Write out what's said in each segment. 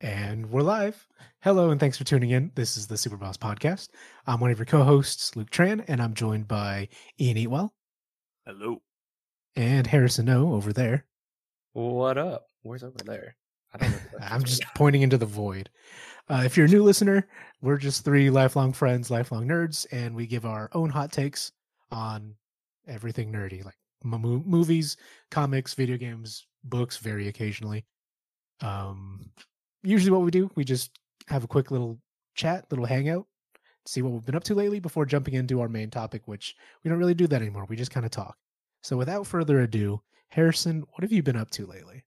And we're live. Hello, and thanks for tuning in. This is the Superboss Podcast. I'm one of your co hosts, Luke Tran, and I'm joined by Ian Eatwell Hello. and Harrison O over there. What up? Where's over there? I don't know I'm just pointing into the void. Uh, if you're a new listener, we're just three lifelong friends, lifelong nerds, and we give our own hot takes on everything nerdy, like m- movies, comics, video games, books, very occasionally. Um, usually, what we do, we just have a quick little chat, little hangout, see what we've been up to lately before jumping into our main topic, which we don't really do that anymore. We just kind of talk. So, without further ado, Harrison, what have you been up to lately?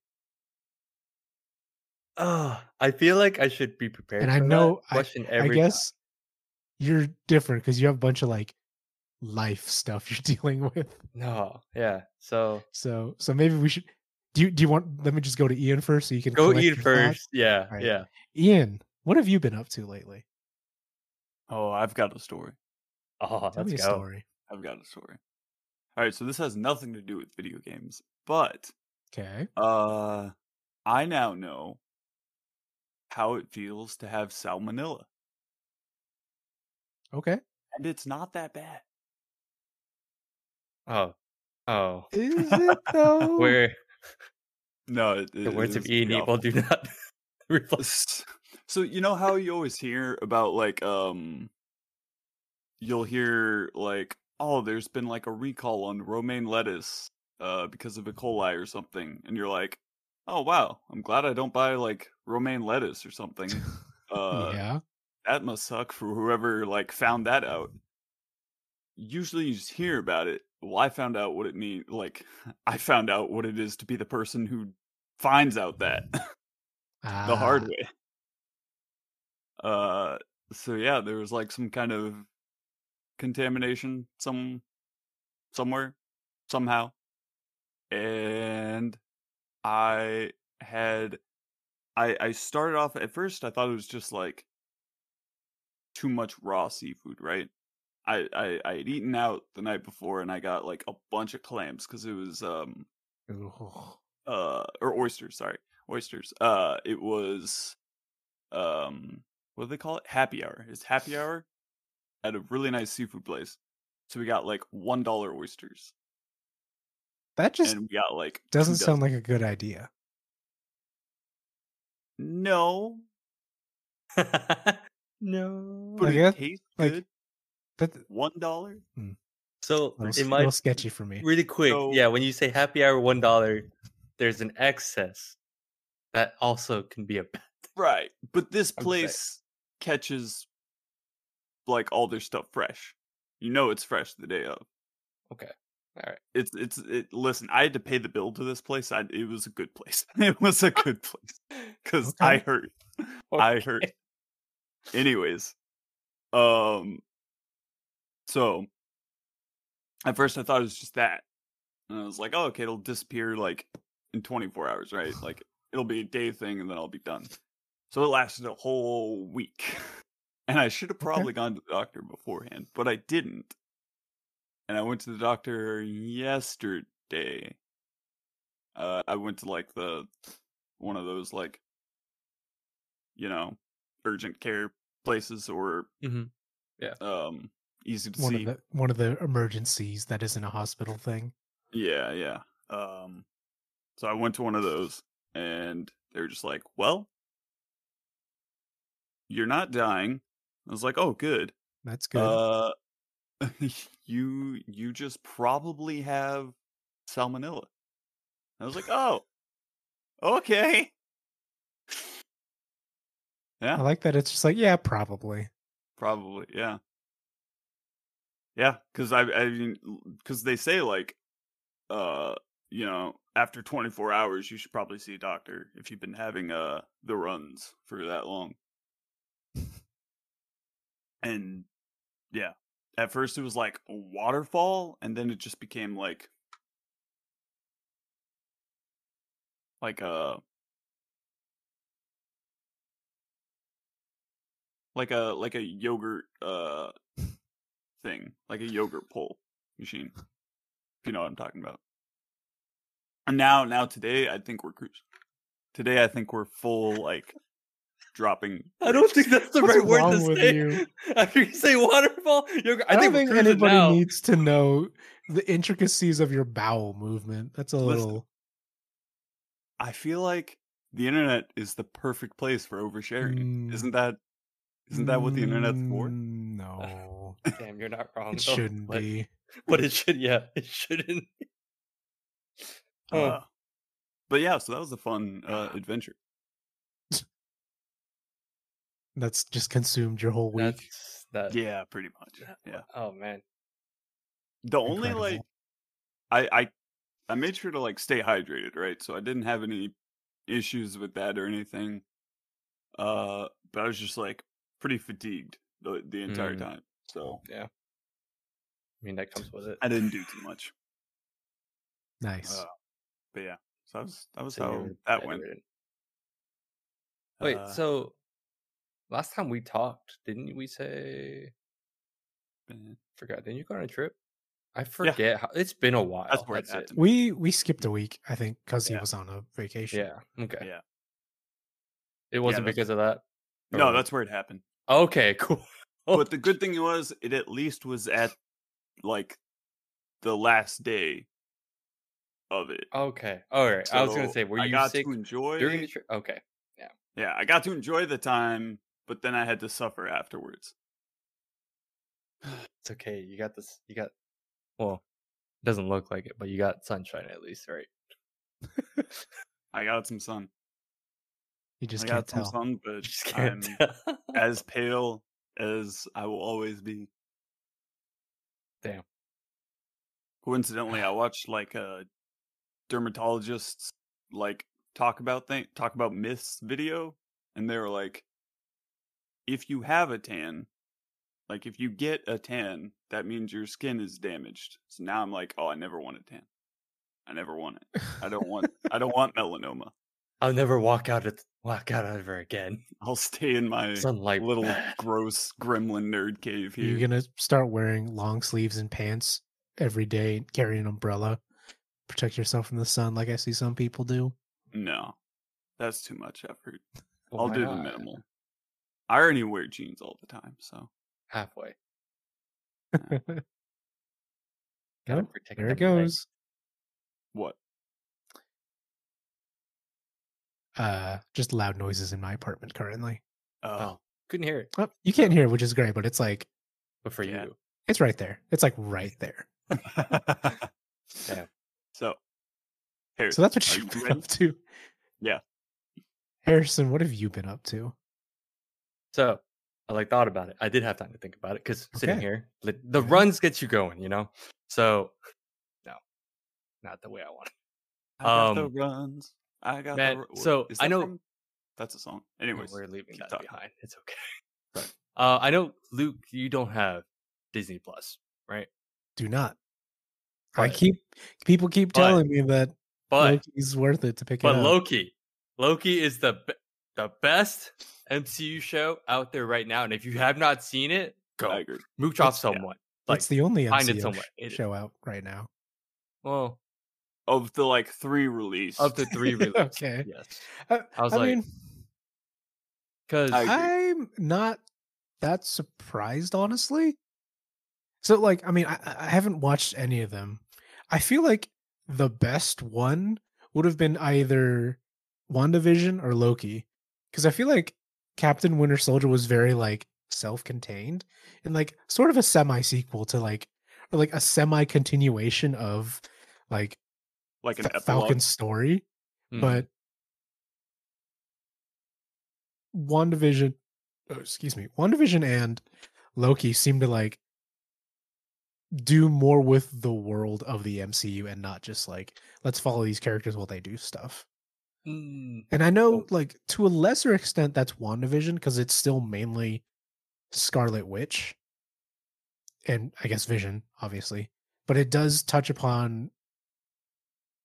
Oh, I feel like I should be prepared. And I know- I- question I every time. guess you're different because you have a bunch of like life stuff you're dealing with. No, yeah. So So so maybe we should do you do you want let me just go to Ian first so you can go collect eat first. Yeah, Right. yeah. Ian, what have you been up to lately? Oh, I've got a story. Oh, Tell let's me a go. story. I've got a story. All right, so this has nothing to do with video games, but Okay. uh I now know how it feels to have salmonella, Okay. and it's not that bad. Oh, oh. Is it though? Where No, it, the it- words of Ian pretty Evil do not reflect. So you know how you always hear about like um you'll hear like oh there's been like a recall on romaine lettuce uh because of E. coli or something and you're like oh wow I'm glad I don't buy like romaine lettuce or something uh yeah. that must suck for whoever like found that out usually you just hear about it well I found out what it means like I found out what it is to be the person who finds out that the hard Ah, way. Uh, so yeah, there was like some kind of contamination some somewhere somehow, and I had I I started off at first I thought it was just like too much raw seafood, right? I I I had eaten out the night before and I got like a bunch of clams because it was um Ooh. uh or oysters sorry oysters. Uh it was um what do they call it? Happy hour. It's happy hour at a really nice seafood place. So we got like one dollar oysters. That just and we got like doesn't sound like a good idea. no. No. but I it guess, tastes like, good But one dollar So a little, in a my little sketchy for me. really quick, So- yeah, when you say happy hour one dollar, there's an excess that also can be a bad right but this I'm saying. place catches like all their stuff fresh you know it's fresh the day of Okay. All right. it's it's it listen i had to pay the bill to this place I, it was a good place it was a good place because i Okay. heard i heard Okay. anyways um so at first i thought it was just that and i was like oh okay it'll disappear like in 24 hours right? Like it'll be a day thing and then i'll be done. So it lasted a whole week and i should have probably gone to the doctor beforehand but i didn't. And i went to the doctor yesterday. Uh i went to like the one of those like you know urgent care places or Mhm. Yeah. um easy to One see of the one of the emergencies that isn't a hospital thing. yeah yeah um so i went to one of those and they were just like well you're not dying i was like oh good That's good. uh you you just probably have salmonella i was like oh okay yeah I like that it's just like, yeah, probably. Probably, yeah. Yeah, because I, I mean, because they say like, uh, you know, after 24 hours, you should probably see a doctor if you've been having uh the runs for that long. and yeah, at first it was like a waterfall, and then it just became like, like a like a like a yogurt uh thing, like a yogurt pull machine. If you know what I'm talking about. And now now today I think we're cruising. Today I think we're full like dropping. I don't think that's the What's right word to say. you? After you say waterfall, you're, I, I, think don't we're think cruising anybody now. needs to know the intricacies of your bowel movement. That's a Listen, little. I feel like the internet is the perfect place for oversharing. Mm. Isn't that? Isn't that what the internet's for? Mm, No, Damn, you're not wrong. it though, shouldn't but, be. But it should. Yeah, it shouldn't. Oh. Uh, but yeah, so that was a fun uh, adventure. That's just consumed your whole week. That. Yeah, pretty much. Yeah. Oh man. The only like I I I made sure to like stay hydrated, right? So I didn't have any issues with that or anything. Uh but I was just like pretty fatigued the the entire Mm. time. So yeah, I mean, that comes with it. I didn't do too much. Nice. Uh, but yeah. So that was that was So how that went. bedridden. Wait, Uh, so last time we talked, didn't we say? Forgot. Didn't you go on a trip? I forget. How, it's been a while. That's where That's it. we we skipped a week, I think, because he was on a vacation. Yeah. Okay. Yeah. It wasn't that's- because of that. No, that's where it happened. okay. Cool. But the good thing was it at least was at like the last day of it. Okay. All right. I was gonna say, were I you got sick to enjoy during the trip? Okay. Yeah, Yeah, I got to enjoy the time, but then I had to suffer afterwards. It's okay. You got this. You got. Well, it doesn't look like it, but you got sunshine at least, right? I got some sun. You just I got some tell. sun, but Just I'm as pale as I will always be. Damn. Coincidentally, I watched like a dermatologist's like talk about thing talk about myths video, and they were like, if you have a tan, like if you get a tan, that means your skin is damaged. So now I'm like, oh, I never want a tan. I never want it. I don't want. I don't want melanoma. I'll never walk out at walk out ever again. I'll stay in my Sunlight. little gross gremlin nerd cave here. You're gonna start wearing long sleeves and pants every day, and carry an umbrella, protect yourself from the sun, like I see some people do. No, that's too much effort. Well, I'll do the minimal. I already wear jeans all the time, so Halfway. Yep, Gotta protect there it legs. goes. what? Uh, just loud noises in my apartment currently. Uh, Oh, couldn't hear it. Oh, you can't hear, it, which is great, but it's like But for Yeah. you, it's right there. It's like right there. yeah. So, Harris, So that's what you've been ready? up to. Yeah. Harrison, what have you been up to? So I like thought about it. I did have time to think about it because sitting here, the runs get you going, you know. So no, not the way I want. it. I got the Um, runs. I got man, the. ru- so is I know- from- that's a song. No, Anyways, we're leaving that talking. behind. It's okay. Uh, I know, Luke, you don't have Disney Plus, right? Do not. I keep people keep but- telling me that But Loki's worth it to pick but it up. Loki, Loki is the the best MCU show out there right now. And if you have not seen it, go agree. mooch off It's- yeah. someone. Like, it's the only find it MCU somewhere. show out right now. well, Of the like three release of the three release. okay. yes. I, I was I like, because I agree. I'm not that surprised, honestly. So, like, I mean, I, I haven't watched any of them. I feel like the best one would have been either WandaVision or Loki, because I feel like Captain Winter Soldier was very like self-contained and like sort of a semi sequel to like or like a semi continuation of like like an Fa- epilogue. Falcon's story, Mhm. but WandaVision, oh, excuse me, WandaVision and Loki seem to like do more with the world of the MCU and not just like let's follow these characters while they do stuff. Mm, And I know Oh. like to a lesser extent that's WandaVision because it's still mainly Scarlet Witch and I guess Vision, obviously. But it does touch upon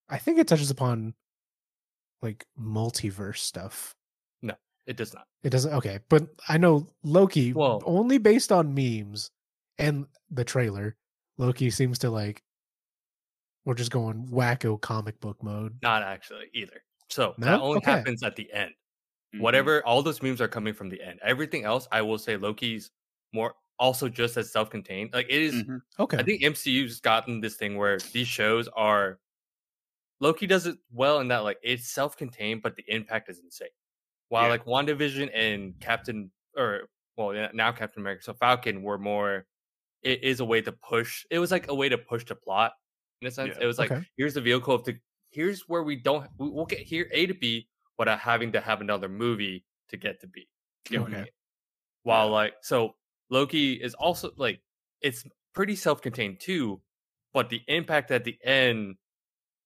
I think it touches upon like multiverse stuff. No, it does not. It doesn't okay, but I know Loki Well- only based on memes and the trailer, Loki seems to like we're just going wacko comic book mode. Not actually either. So No? that only Okay. happens at the end. Mhm. whatever all those memes are coming from the end. Everything else, I will say, Loki's more also just as self-contained. Like it is- Mhm. Okay. I think MCU's gotten this thing where these shows are Loki does it well in that like it's self-contained, but the impact is insane. While Yeah. like WandaVision and Captain or well now Captain America, so Falcon were more it is a way to push it was like a way to push the plot in a sense. Yeah. It was like Okay. here's the vehicle of the here's where we don't we- we'll get here A to B without having to have another movie to get to B. You get what I Okay. mean? While like so Loki is also like it's pretty self-contained too, but the impact at the end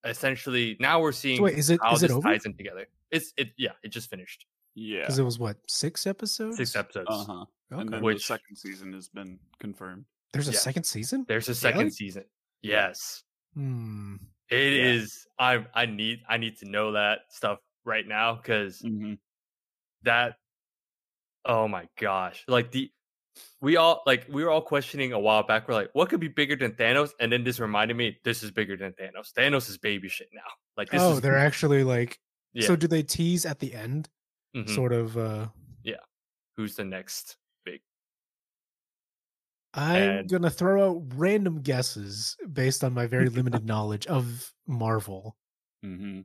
essentially now we're seeing So wait, is it how is it this over? ties in together. It's it yeah, it just finished. Yeah. Because it was what six episodes? Six episodes. Uh huh. Okay. And then the Which- second season has been confirmed. There's a yeah. second season. There's a second Really? season. Yes. Hmm. It Yeah. is. I I need I need to know that stuff right now because Mm-hmm. that oh my gosh like the we all like we were all questioning a while back we're like what could be bigger than thanos and then this reminded me this is bigger than thanos thanos is baby shit now like this Oh, is they're actually like. yeah So do they tease at the end? mhm, Sort of. uh Yeah. who's the next big I'm And- gonna throw out random guesses based on my very limited knowledge of Marvel. Mm-hmm.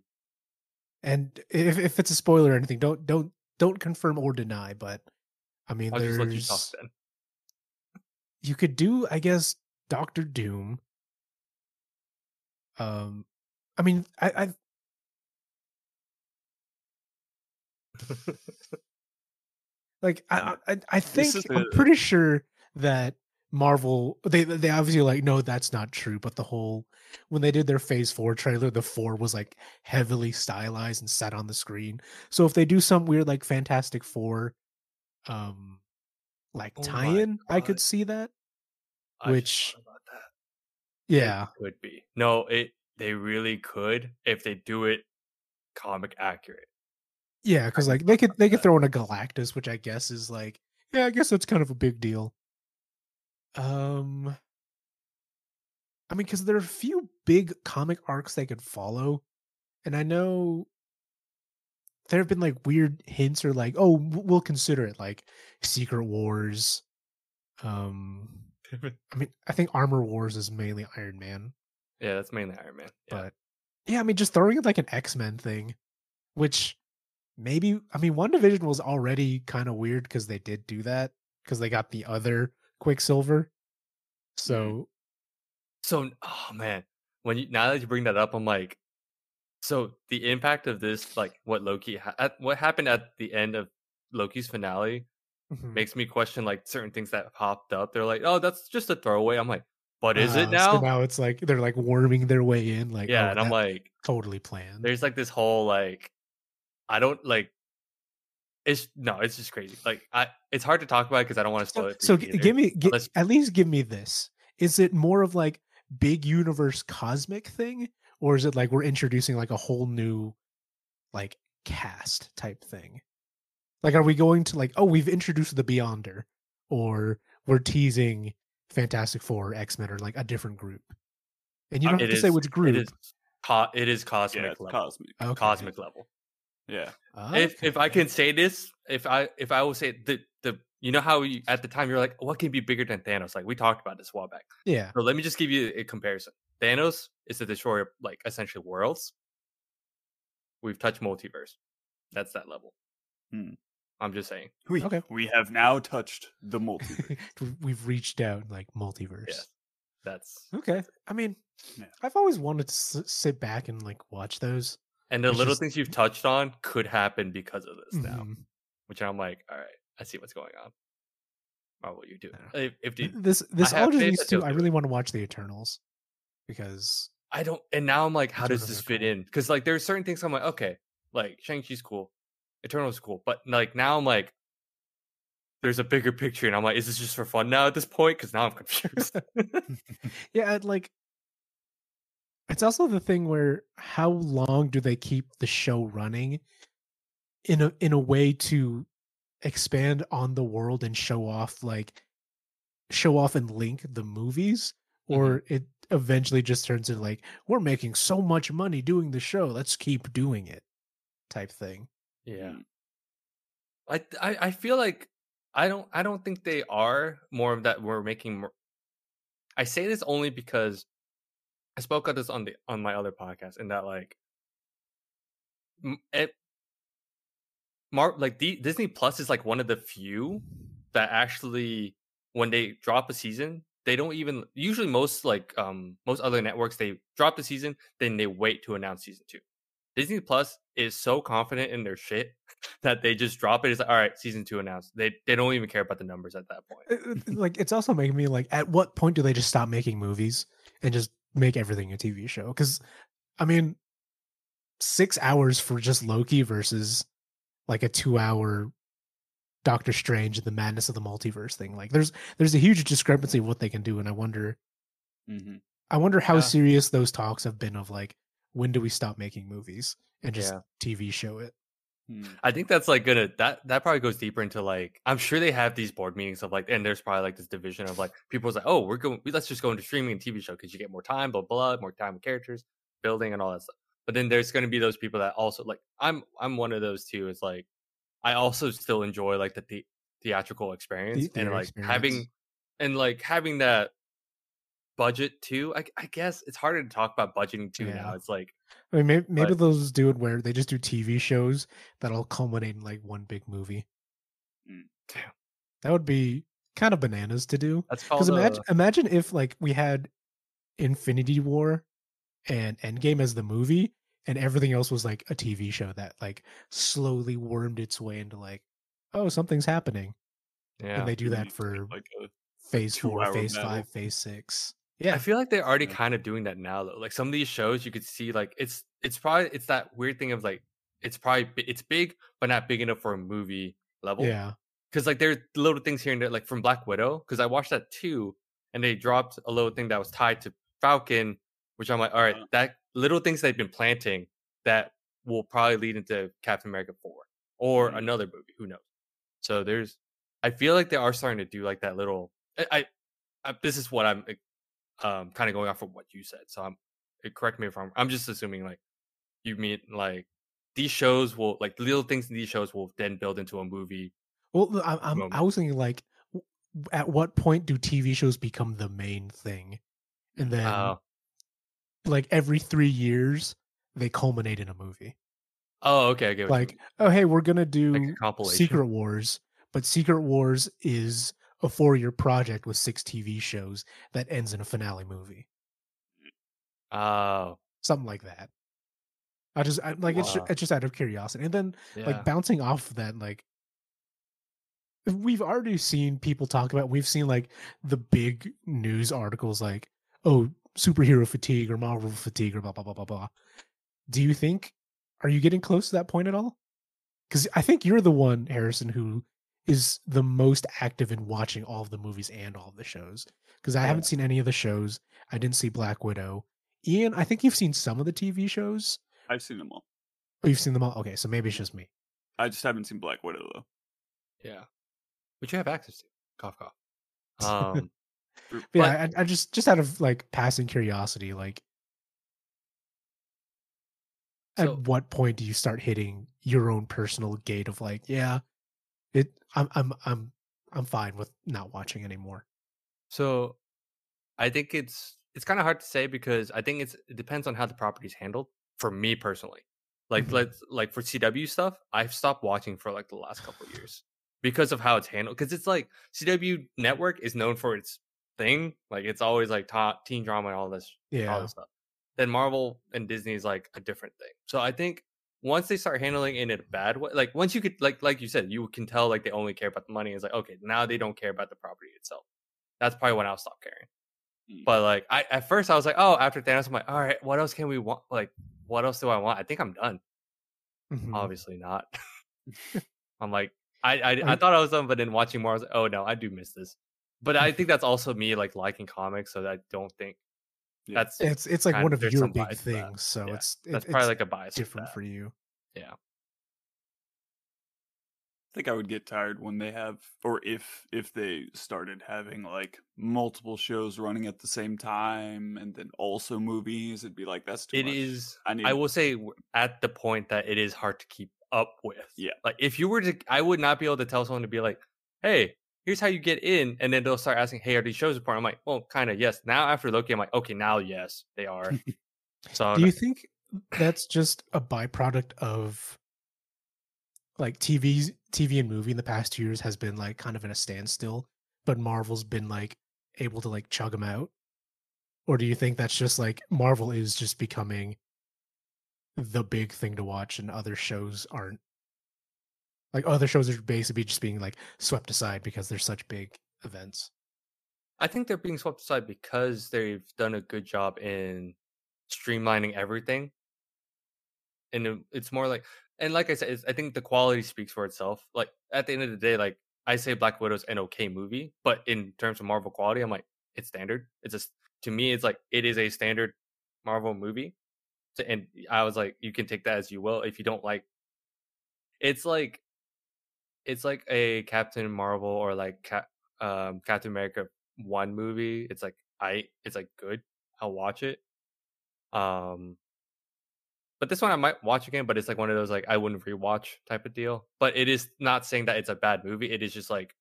And if if it's a spoiler or anything, don't don't don't confirm or deny. But I mean, i'll there's just let you talk then you could do, I guess, Doctor Doom. Um, I mean, I, I like I I, I think I'm pretty sure that Marvel they they obviously like no that's not true, but the whole when they did their Phase Four trailer, the four was like heavily stylized and set on the screen. So if they do some weird like Fantastic Four, um, like Oh tie-in, I could see that. I Which- that. It Yeah, could be no it they really could if they do it comic accurate yeah, because like they could they could throw in a Galactus, which I guess is like yeah, I guess that's kind of a big deal. Um, I mean, because there are a few big comic arcs they could follow, and I know there have been like weird hints or like, oh, we'll consider it like Secret Wars. Um, I mean, I think Armor Wars is mainly Iron Man, yeah that's mainly iron man yeah. but yeah, I mean, just throwing it like an X Men thing, which maybe I mean, WandaVision was already kind of weird because they did do that because they got the other Quicksilver. So So, oh man, when you now that you bring that up, I'm like, so the impact of this, like what Loki, ha- at, what happened at the end of Loki's finale, mhm. makes me question like certain things that popped up. They're like, oh, that's just a throwaway. I'm like, but is it Uh, now? So now it's like they're like worming their way in, like yeah, oh, and I'm like, totally planned. there's like this whole like, I don't like. It's no, it's just crazy. Like I, it's hard to talk about because I don't want to spoil it. so g- give me gi- unless- at least give me this. Is it more of like big universe cosmic thing, or is it like we're introducing like a whole new like cast type thing? Like, are we going to like oh we've introduced the Beyonder, or we're teasing Fantastic Four, X Men, or like a different group? And you uh, don't mean, have it to say which group. It is, co- it is cosmic Yeah, it's level. cosmic. Okay. Cosmic level. Yeah. if if I can say this, if I if I will say the the you know how you, at the time you're like, what can be bigger than Thanos? Like we talked about this a while back. yeah, So let me just give you a comparison. Thanos is the destroyer of like essentially worlds. We've touched multiverse. That's that level. Hmm. I'm just saying. We, Okay. we have now touched the multiverse. we've reached out like multiverse. Yes. That's Okay. I mean, Yeah. I've always wanted to s- sit back and like watch those. and the It's little just- things you've touched on could happen because of this now. Mhm. Which I'm like, all right, I see what's going on. Or what you do. Yeah. If, if the, This this have all just faith leads that to I really want to watch the Eternals because I don't, and now I'm like, how does this fit cool. in? Because like, there are certain things I'm like, okay, like Shang Chi's cool, Eternals cool, but like now I'm like, there's a bigger picture, and I'm like, is this just for fun now at this point? Because now I'm confused. yeah, I'd like it's also the thing where how long do they keep the show running in a in a way to expand on the world and show off like show off and link the movies mm-hmm. or it eventually just turns into like we're making so much money doing the show let's keep doing it type thing yeah. I, I I feel like I don't I don't think they are more of that. We're making. More, I say this only because I spoke about this on the on my other podcast, and that like, it, eh Mar like D, Disney Plus is like one of the few that actually when they drop a season, they don't even usually most like um most other networks they drop the season, then they wait to announce season two. Disney Plus is so confident in their shit that they just drop it. It's like, all right, season two announced. They they don't even care about the numbers at that point. It- it- like it's also making me like at what point do they just stop making movies and just make everything a tv show because i mean six hours for just loki versus like a two hour doctor strange and the madness of the multiverse thing like there's there's a huge discrepancy of what they can do and i wonder Mm-hmm. i wonder how Yeah. serious those talks have been of like when do we stop making movies and just Yeah. tv show it Hmm. I think that's like gonna that that probably goes deeper into like I'm sure they have these board meetings of like and there's probably like this division of like people's like oh we're going let's just go into streaming and TV show because you get more time blah blah more time with characters building and all that stuff. But then there's gonna be those people that also like I'm I'm one of those too. It's like I also still enjoy like the, the theatrical experience and like experience. having and like having that budget too. I, I guess it's harder to talk about budgeting too now. It's like i mean maybe, maybe But- they'll just do it where they just do tv shows that'll culminate in like one big movie Mm. Damn. that would be kind of bananas to do that's Because imagine uh, imagine if like we had Infinity War and Endgame as the movie, and everything else was like a TV show that like slowly wormed its way into like, oh, something's happening, yeah. and they do that for like a Phase Four, Phase battle. Five, Phase Six. Yeah, I feel like they're already Yeah. kind of doing that now though. Like some of these shows you could see like it's it's probably it's that weird thing of like it's probably it's big but not big enough for a movie level. yeah, Cuz like there's little things here and there like from Black Widow cuz I watched that too and they dropped a little thing that was tied to Falcon which I'm like all right, Uh-huh. that little things they've been planting that will probably lead into Captain America 4 or Mhm. another movie, who knows. So there's I feel like they are starting to do like that little I, I, I this is what I'm um kind of going off of what you said. So I'm uh, correct me if I'm I'm just assuming like you mean like these shows will like little things in these shows will then build into a movie. Well, I, I'm, I was thinking like, at what point do TV shows become the main thing, and then Uh, like every three years they culminate in a movie. oh, okay, I get Like, oh hey, we're gonna do like. Secret Wars, but Secret Wars is a four-year project with six TV shows that ends in a finale movie, Oh, something like that. I just I, like it's, it's just out of curiosity, and then yeah. like bouncing off of that, like we've already seen people talk about. We've seen like the big news articles, like oh superhero fatigue or Marvel fatigue or blah blah blah blah blah. Do you think are you getting close to that point at all? Because I think you're the one, Harrison, who is the most active in watching all of the movies and all of the shows. Because I Yeah. haven't seen any of the shows. I didn't see Black Widow. Ian, I think you've seen some of the TV shows. I've seen them all. Oh, you've seen them all. Okay, so maybe it's just me. I just haven't seen Black Widow though. yeah. Which you have access to. Cough cough. Um But yeah, I, I just just out of like passing curiosity, like So- at what point do you start hitting your own personal gate of like, yeah, it I'm I'm I'm I'm fine with not watching anymore. So I think it's it's kind of hard to say because I think it's it depends on how the property's handled. For me personally, like Mhm. let's like for CW stuff, I've stopped watching for like the last couple of years because of how it's handled. Because it's like CW network is known for its thing, like it's always like ta- teen drama and all this all Yeah. this stuff. Then Marvel and Disney is like a different thing. So I think once they start handling it in a bad way, like once you could like like you said, you can tell like they only care about the money. It's like okay, now they don't care about the property itself. That's probably when I'll stop caring. Mm. But like I at first I was like, oh, after Thanos, I'm like, all right, what else can we want? Like, what else do I want? I think I'm done. Mhm. Obviously not. I'm like, I I, I thought I was done, but then watching more, I was like, oh no, I do miss this. But I think that's also me like liking comics, so I don't think Yeah. that's It's it's like one of- of your big bias to that. things, so Yeah, it's it- that's probably it's like a bias different that. for you. Yeah. I think I would get tired when they have, or if if they started having like multiple shows running at the same time, and then also movies. It'd be like that's too It much. is. I need. I will say at the point that it is hard to keep up with. Yeah. Like if you were to, I would not be able to tell someone to be like, "Hey, here's how you get in," and then they'll start asking, "Hey, are these shows important?" I'm like, "Well, kind of yes." Now after Loki, I'm like, "Okay, now yes, they are." so Do you think that's just a byproduct of like TV's TV and movie in the past two years has been like kind of in a standstill, but Marvel's been like able to like chug them out? Or do you think that's just like Marvel is just becoming the big thing to watch and other shows aren't like oh, other shows are basically just being like swept aside because they're such big events? I think they're being swept aside because they've done a good job in streamlining everything. And it's more like, and like I said, I think the quality speaks for itself. Like at the end of the day, like I say Black Widow's an okay movie, but in terms of Marvel quality, I'm like, it's standard. It's just, to me, it's like, it is a standard Marvel movie. So, and I was like, you can take that as you will. If you don't like, it's like, it's like a Captain Marvel or like Cap, um, Captain America one movie. It's like I it's like good. I'll watch it. Um but this one I might watch again, but it's like one of those like I wouldn't rewatch type of deal. But it is not saying that it's a bad movie. It is just like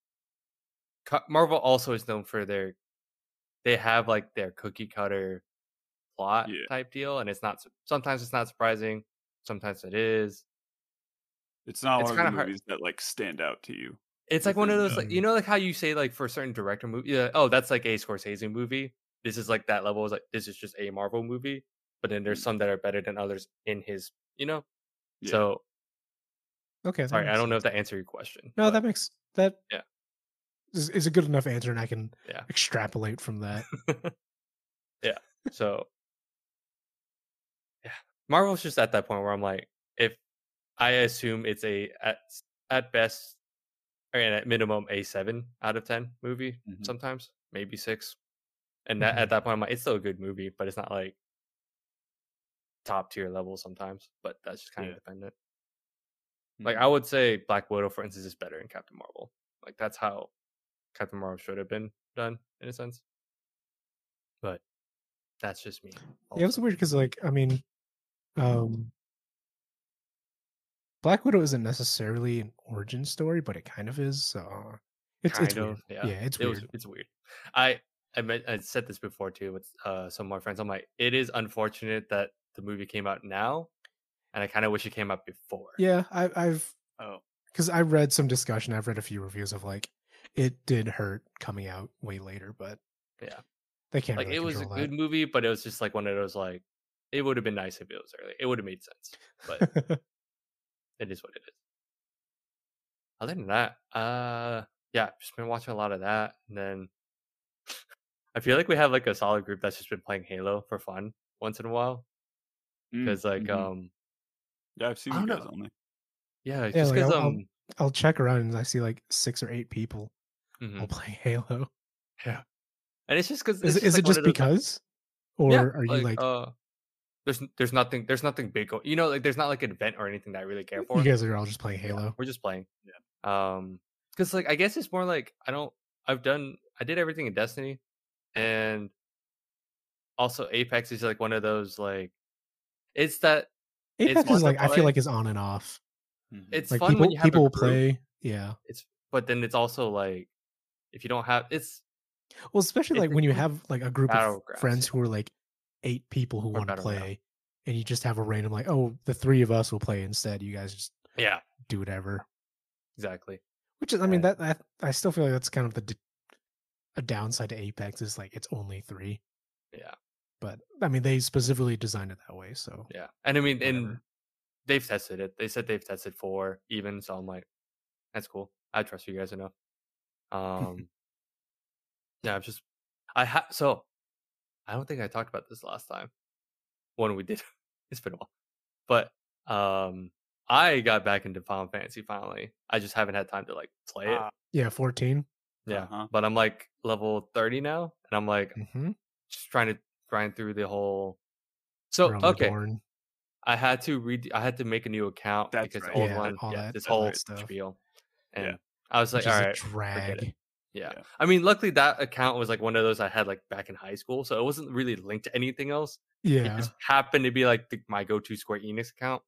Marvel also is known for their they have like their cookie cutter plot Yeah. type deal and it's not sometimes it's not surprising, sometimes it is. It's not It's one of the kinda hard- movies that like stand out to you. It's like one of those, like, you know, like how you say, like, for a certain director movie, yeah, oh, that's like a Scorsese movie. This is like that level. Is like this is just a Marvel movie, but then there's Mm. some that are better than others in his, you know. Yeah. So Okay. that sorry, I don't know if that answered your question. No, but that makes that Yeah. is, is a good enough answer, and I can Yeah. extrapolate from that. yeah. So yeah, Marvel's just at that point where I'm like, if I assume it's a at at best or at minimum a seven out of ten movie, Mhm. sometimes maybe six, and that Mhm. at that point I'm like, it's still a good movie, but it's not like top tier level sometimes. But that's just kind Yeah. of dependent. Like Mhm. I would say Black Widow, for instance, is better than Captain Marvel. Like that's how Captain Marvel should have been done in a sense. But that's just me. Yeah, it was weird because, like, I mean, um, Black Widow isn't necessarily an origin story, but it kind of is. So uh, it's kind it's of weird. yeah. yeah, it's it weird. Was, it's weird. I I meant I said this before too with uh, some of my friends. I'm like, it is unfortunate that the movie came out now, and I kind of wish it came out before. Yeah, I, I've Oh, because I read some discussion. I've read a few reviews of like it did hurt coming out way later, but Yeah. they can't. like really it was a control good movie, but it was just like one of those like it would have been nice if it was early. It would have made sense, but that. it is what it is. Other than that, uh, yeah, just been watching a lot of that, and then I feel like we have like a solid group that's just been playing Halo for fun once in a while mm, because like mhm. um yeah, I've seen you guys know. on there. yeah, Yeah, just like, because I'll- I'll- um I'll check around and I see like six or eight people mhm. all playing Halo. Yeah, and it's just because Is, it- is it just because, or yeah, are you like, uh there's there's nothing there's nothing big go- you know like there's not like an event or anything that I really care for you guys are all just playing Yeah, Halo? we're just playing. Yeah. Um, because like I guess it's more like I don't. I've done. I did everything in Destiny, and also Apex is like one of those like. It's that Apex fun is like I feel like is on and off. Mhm. it's Like fun people when you have people a will group. play. Yeah. It's but then it's also like if you don't have it's Well, especially like when you have like a group of friends who are like eight people who want to play, and you just have a random like, oh, the three of us will play instead. You guys just yeah do whatever. exactly Which is, I mean, that, that I still feel like that's kind of the a downside to Apex is like it's only three. yeah But I mean, they specifically designed it that way. So yeah and I mean and they've tested it. They said they've tested four even, so I'm like, that's cool. I trust you guys enough. Um, yeah, I'm just I have so I don't think I talked about this last time when we did. it's been a while, but um, I got back into Final Fantasy finally. I just haven't had time to like play it. Ah, yeah, 14 yeah, uh-huh. but I'm like level 30 now, and I'm like Mm-hmm. just trying to grind through the whole. So okay. I had to read. I had to make a new account That's because right. the old Yeah, one, yeah, that- this whole spiel, and Yeah. I was like, which all right, drag. Yeah. Yeah. I mean, luckily that account was like one of those I had like back in high school, so it wasn't really linked to anything else. Yeah. It just happened to be like the, my go-to Square Enix account.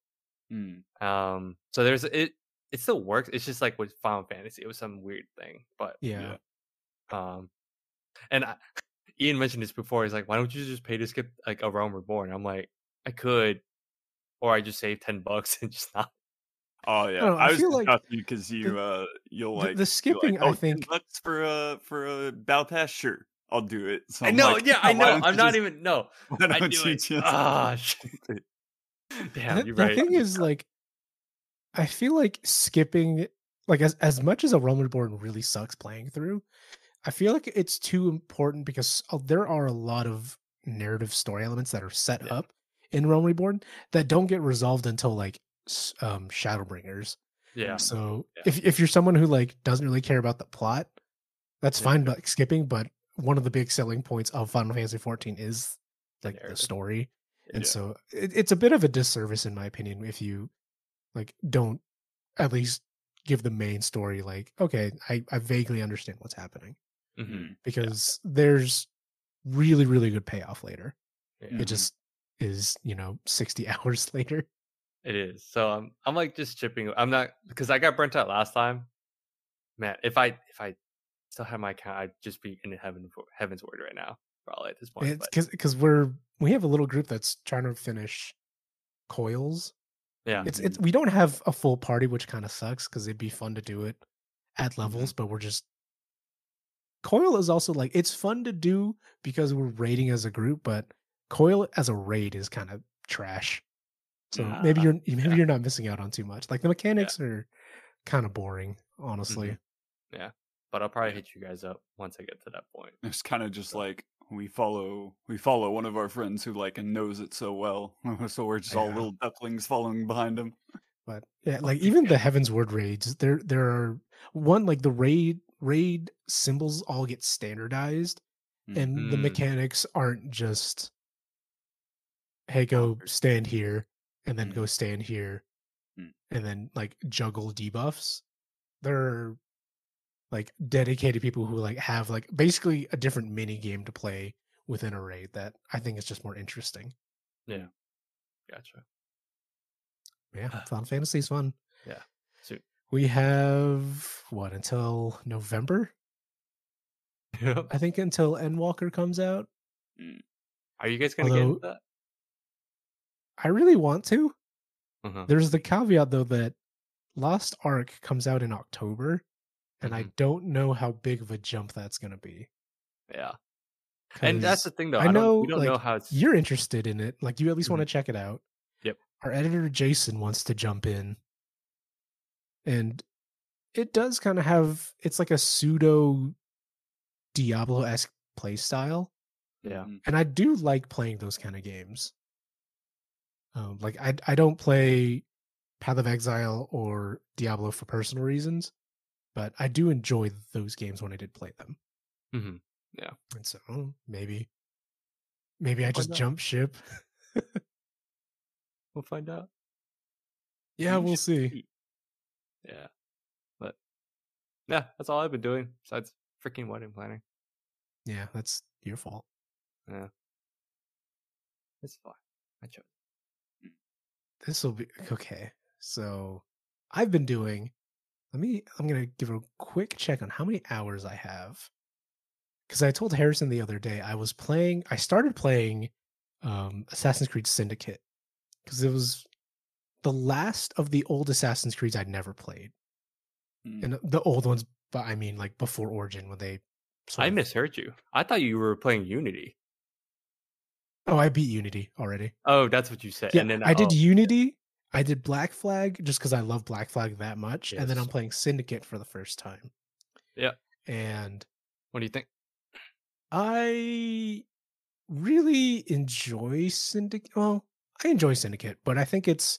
Mm. Um, so there's it. It still works. It's just like with Final Fantasy, it was some weird thing. But Yeah. um, and I, Ian mentioned this before. He's like, "Why don't you just pay to skip like a Realm Reborn?" I'm like, I could, or I just save ten bucks and just not. Oh yeah, know, I I, was feel like because you uh you'll the- like the skipping, Like, I oh, 10 think- bucks for a for a battle pass. Sure, I'll do it. So I know, like, yeah, I know. I'm you not just- even no. I you it. Ah, it? Damn, the, you're right. the thing is like i feel like skipping like as, as much as a realm reborn really sucks playing through i feel like it's too important because uh, there are a lot of narrative story elements that are set Yeah. up in realm reborn that don't get resolved until like um shadowbringers yeah, so Yeah. if, if you're someone who like doesn't really care about the plot that's Yeah. fine like skipping but one of the big selling points of final fantasy 14 is like the story and Yeah. so it, it's a bit of a disservice in my opinion if you like don't at least give the main story like okay i, I vaguely understand what's happening Mhm. Mm. because there's really really good payoff later yeah. It just is you know 60 hours later It is. So I'm I'm like just chipping. I'm not because I got burnt out last time. Man, if I if I still had my account, I'd just be in heaven for heaven's word right now, probably at this point. it's because because we're we have a little group that's trying to finish coils yeah, it's it's we don't have a full party which kind of sucks because it'd be fun to do it at levels mm-hmm. but we're just coil is also like it's fun to do because we're raiding as a group but coil as a raid is kind of trash so maybe Ah, you're maybe yeah. you're not missing out on too much. Like the mechanics are kind of boring honestly. Mhm. but I'll probably hit you guys up once I get to that point. It's kind of just like we follow we follow one of our friends who like and knows it so well, so we're just all little ducklings following behind him. but yeah like even the Heavensward raids there there are one like the raid raid symbols all get standardized and the Mm. mechanics aren't just hey go stand here and then Mm. go stand here Mm. and then like juggle debuffs there are like dedicated people who like have like basically a different mini game to play within a raid that i think is just more interesting Yeah. Gotcha. yeah final fantasy is fun Yeah, soon. we have what until november Yep. i think until endwalker comes out Are you guys gonna get into that? I really want to Mhm. There's the caveat though that Lost Ark comes out in October, and I Mhm. don't know how big of a jump that's going to be. Yeah, and that's the thing though. I I, know, don't, we don't know how it's. you're interested in it. Like you at least want to check it out. Yep. Our editor Jason wants to jump in, and it does kind of have. It's like a pseudo Diablo esque play style. Yeah. Mhm. and I do like playing those kind of games. Um, like I I don't play Path of Exile or Diablo for personal reasons, but I do enjoy those games when I did play them. Mhm. Yeah, and so oh, maybe maybe I just jump ship. We'll find out. Yeah, we'll see. Yeah, but yeah, that's all I've been doing besides freaking wedding planning. Yeah, that's your fault. Yeah, it's fine. I chose. This will be okay. So I've been doing. Let me. I'm gonna give a quick check on how many hours I have. Because I told Harrison the other day I was playing. I started playing um, Assassin's Creed Syndicate because it was the last of the old Assassin's Creeds I'd never played, Mm. and the old ones. But I mean, like before Origin, when they. I misheard you. I thought you were playing Unity. Oh, I beat Unity already. Oh, that's what you said. Yeah, and then I did oh, Unity. I did Black Flag just because I love Black Flag that much, and then I'm playing Syndicate for the first time. Yeah. and What do you think? I really enjoy Syndicate. Well, I enjoy Syndicate, but I think it's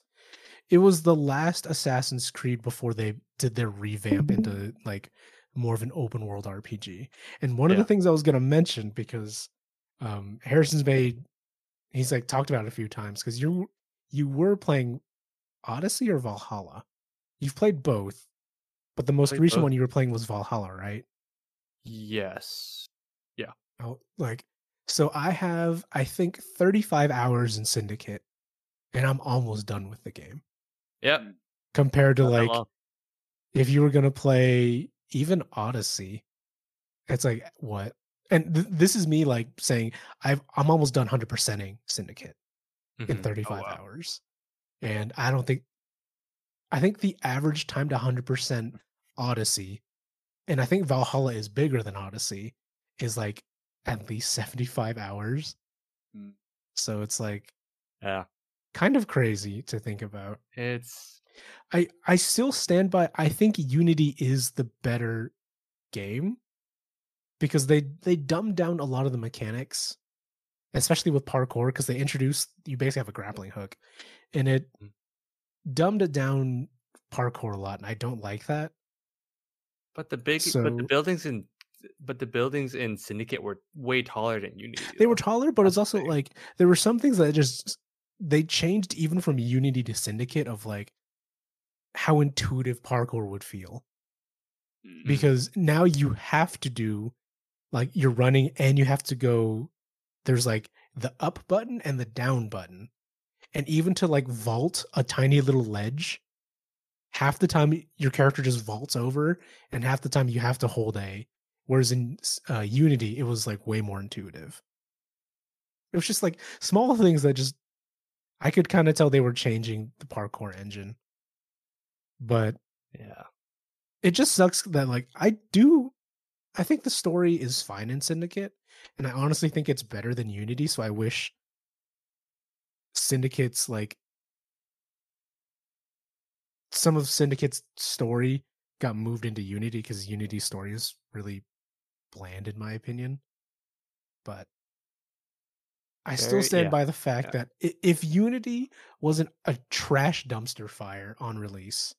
it was the last Assassin's Creed before they did their revamp into like more of an open world RPG. And one of the things I was going to mention because um Harrison's made he's like talked about it a few times because you you were playing Odyssey or Valhalla. You've played both, but the most recent both. one you were playing was Valhalla, right? Yes. Yeah. Oh, like so I have I think 35 hours in Syndicate and I'm almost done with the game. Yep. compared to not like if you were gonna play even Odyssey, it's like what? And th- this is me like saying I've I'm almost done hundred percenting Syndicate in Mhm. 35 wow. hours, and I don't think I think the average time to hundred percent Odyssey, and I think Valhalla is bigger than Odyssey, is like at least 75 hours. Mm. So it's like Yeah. kind of crazy to think about. It's I I still stand by I think Unity is the better game because they they dumbed down a lot of the mechanics especially with parkour because they introduced you basically have a grappling hook and it Mm. dumbed it down parkour a lot and I don't like that. but the big but the buildings in but the buildings in Syndicate were way taller than Unity. They were taller but it's also like there were some things that just they changed even from Unity to Syndicate of like how intuitive parkour would feel. Mm. because now you have to do like you're running and you have to go there's like the up button and the down button. And even to like vault a tiny little ledge half the time your character just vaults over and half the time you have to hold a whereas in uh, unity it was like way more intuitive. It was just like small things that just i could kind of tell they were changing the parkour engine. But yeah. it just sucks that like I do I think the story is fine in Syndicate and I honestly think it's better than Unity so I wish Syndicate's like some of Syndicate's story got moved into Unity cuz Unity's story is really bland in my opinion but I still stand yeah, by the fact yeah. that if Unity wasn't a trash dumpster fire on release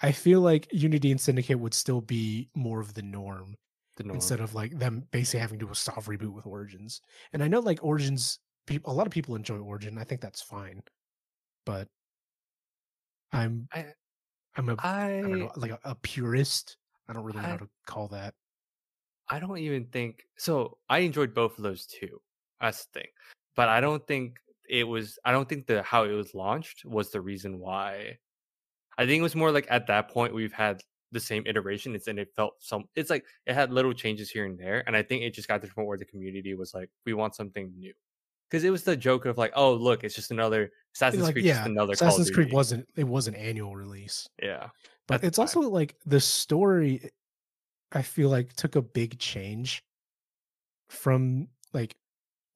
I feel like Unity and Syndicate would still be more of The norm. Instead of like them basically having to do a soft reboot with Origins. And I know like Origins, people, a lot of people enjoy Origin. I think that's fine, but I'm I- I'm a I I don't know like a, a purist. I don't really know how to call that. I don't even think so. I enjoyed both of those too. That's the thing, but I don't think it was. I don't think the how it was launched was the reason why. I think it was more like at that point we've had the same iteration. It's and it felt some. It's like it had little changes here and there, and I think it just got to the point where the community was like, we want something new. Because it was the joke of like, oh look, it's just another Assassin's like Creed, yeah, just another Assassin's Creed wasn't it was an annual release, Yeah, but it's also like the story. I feel like took a big change from like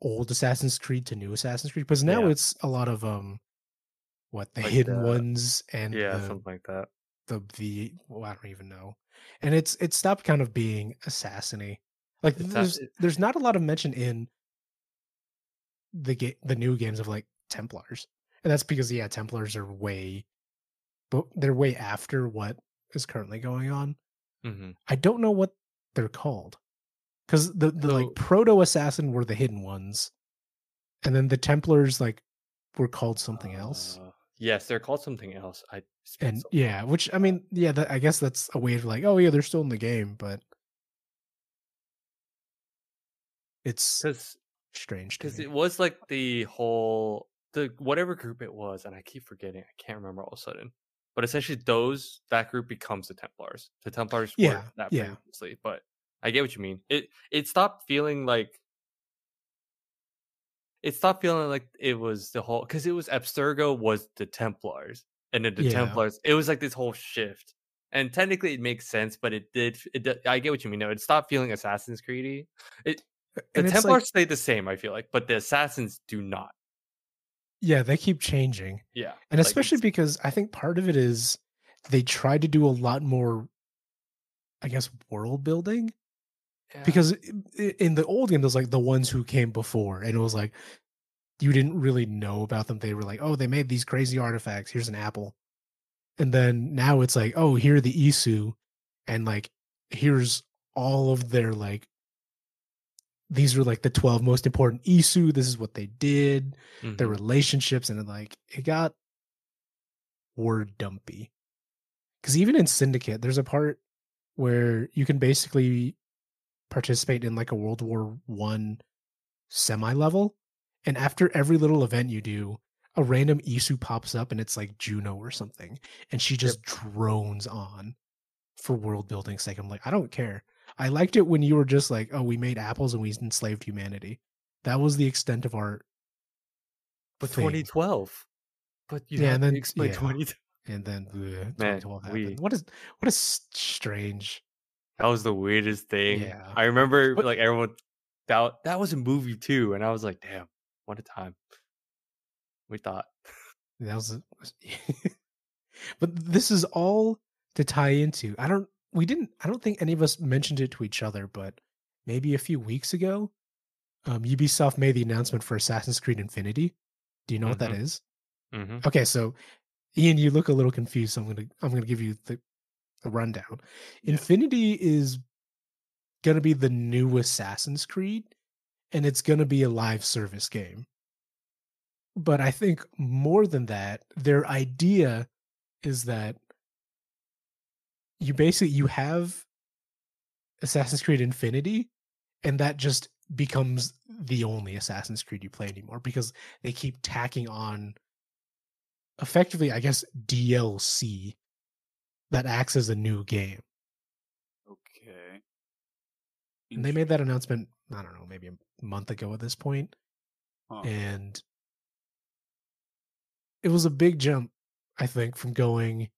old Assassin's Creed to new Assassin's Creed because now Yeah. it's a lot of um what the Like hidden the- ones and yeah, the, something like that. The the well, I don't even know. And it's it stopped kind of being assassiny. Like It's there's there's not a lot of mention in the ga- the new games of like Templars. And that's because yeah, Templars are way but they're way after what is currently going on. Mm-hmm. I don't know what they're called. Cuz the the So- like proto assassin were the hidden ones. And then the Templars like were called something else. Uh, yes, they're called something else. I and yeah which i mean yeah that, i guess that's a way of like oh yeah they're still in the game but it's because strange because it was like the whole the whatever group it was, and I keep forgetting. I can't remember all of a sudden. But essentially, those that group becomes the Templars. The Templars Yeah, were that yeah. previously, but I get what you mean. It it stopped feeling like it stopped feeling like it was the whole because it was Abstergo was the Templars, and then the Yeah. Templars. It was like this whole shift, and technically it makes sense, but it did. It I get what you mean. though. It stopped feeling Assassin's Creedy. It the Templars like stay the same, I feel like, but the assassins do not. yeah they keep changing Yeah, and like, especially because i think part of it is they tried to do a lot more i guess world building yeah. because in the old game there's like the ones who came before and it was like you didn't really know about them. They were like oh they made these crazy artifacts. Here's an apple. And then now it's like oh here are the isu and like here's all of their like these are like the 12 most important isu. This is what they did. Their Mhm. relationships and like it got word dumpy. Because even in syndicate there's a part where you can basically participate in like a world war one semi level and after every little event you do a random Isu pops up and it's like Juno or something, and she just drones on for world building sake. I'm like, I don't care. I liked it when you were just like, oh, we made apples and we enslaved humanity. That was the extent of our But thing. 2012. But you Yeah, and then explain yeah. 20. and then bleh, Man, 2012 we- happened. What is what is strange? That was the weirdest thing. Yeah. I remember But- like everyone that that was a movie too, and I was like, damn, what a time. We thought. That was, a- but this is all to tie into. I don't. We didn't. I don't think any of us mentioned it to each other, but maybe a few weeks ago, um, Ubisoft made the announcement for Assassin's Creed Infinity. Do you know what that Mhm. is? Mm-hmm. Okay, so Ian, you look a little confused. So I'm gonna I'm gonna give you the, the rundown. Yeah. Infinity is gonna be the new Assassin's Creed, and it's gonna be a live service game. But I think more than that, their idea is that you basically you have Assassin's Creed Infinity, and that just becomes the only Assassin's Creed you play anymore because they keep tacking on effectively, I guess, DLC that acts as a new game. Okay. And they made that announcement, I don't know, maybe a month ago at this point, Huh. And it was a big jump, I think, from going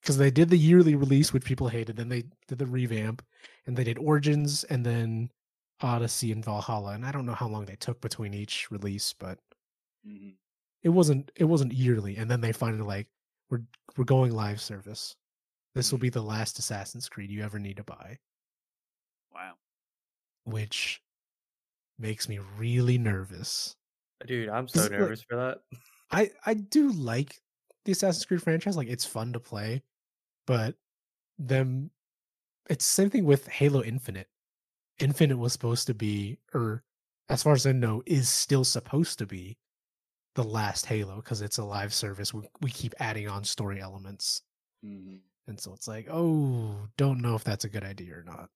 because they did the yearly release, which people hated, then they did the revamp, and they did Origins and then Odyssey and Valhalla. And I don't know how long they took between each release, but Mhm. it wasn't it wasn't yearly and then they finally like we're we're going live service. This will mm-hmm. be the last assassin's creed you ever need to buy. Wow. which makes me really nervous. Dude, I'm so it like- nervous for that. i i do like the assassin's creed franchise like it's fun to play but them it's the same thing with halo infinite. Infinite was supposed to be or as far as i know is still supposed to be the last halo because it's a live service we, we keep adding on story elements Mhm. And so it's like, oh, don't know if that's a good idea or not.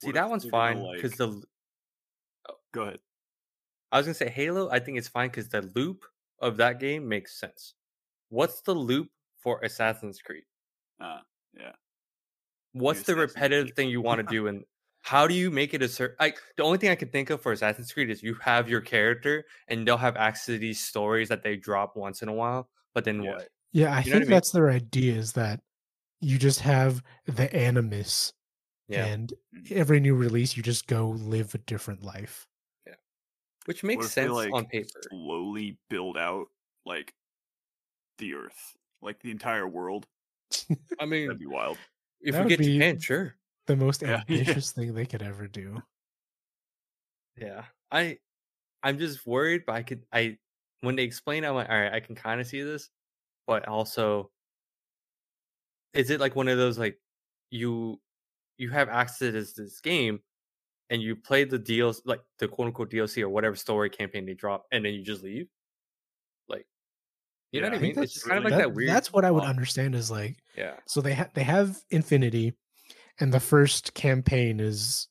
See, What that one's fine because like- the Go ahead. I was gonna say Halo. I think it's fine because the loop of that game makes sense. What's the loop for Assassin's Creed? Uh, yeah. What's the repetitive thing you want to do, and how do you make it a certain? Like the only thing I can think of for Assassin's Creed is you have your character, and they'll have access to these stories that they drop once in a while. But then Yeah. what? Yeah, I You know what I think mean? that's their idea is that you just have the animus Yeah, and Mhm. every new release you just go live a different life. Yeah which makes if they, sense like, on paper. Slowly build out like the Earth, like the entire world. I mean, That'd be wild. if that we get be- Japan, sure. The most Yeah, yeah. ambitious thing they could ever do. Yeah, I, I'm just worried, but I could, I, when they explain, I'm like, all right, I can kind of see this, but also, is it like one of those like, you, you have access to this, game, and you play the deals like the quote unquote DLC or whatever story campaign they drop, and then you just leave, like, you know Yeah, what I I mean? It's just that's kind of like really- that, weird. That's what I would plot. understand is like Yeah, so they ha- they have Infinity and the first campaign is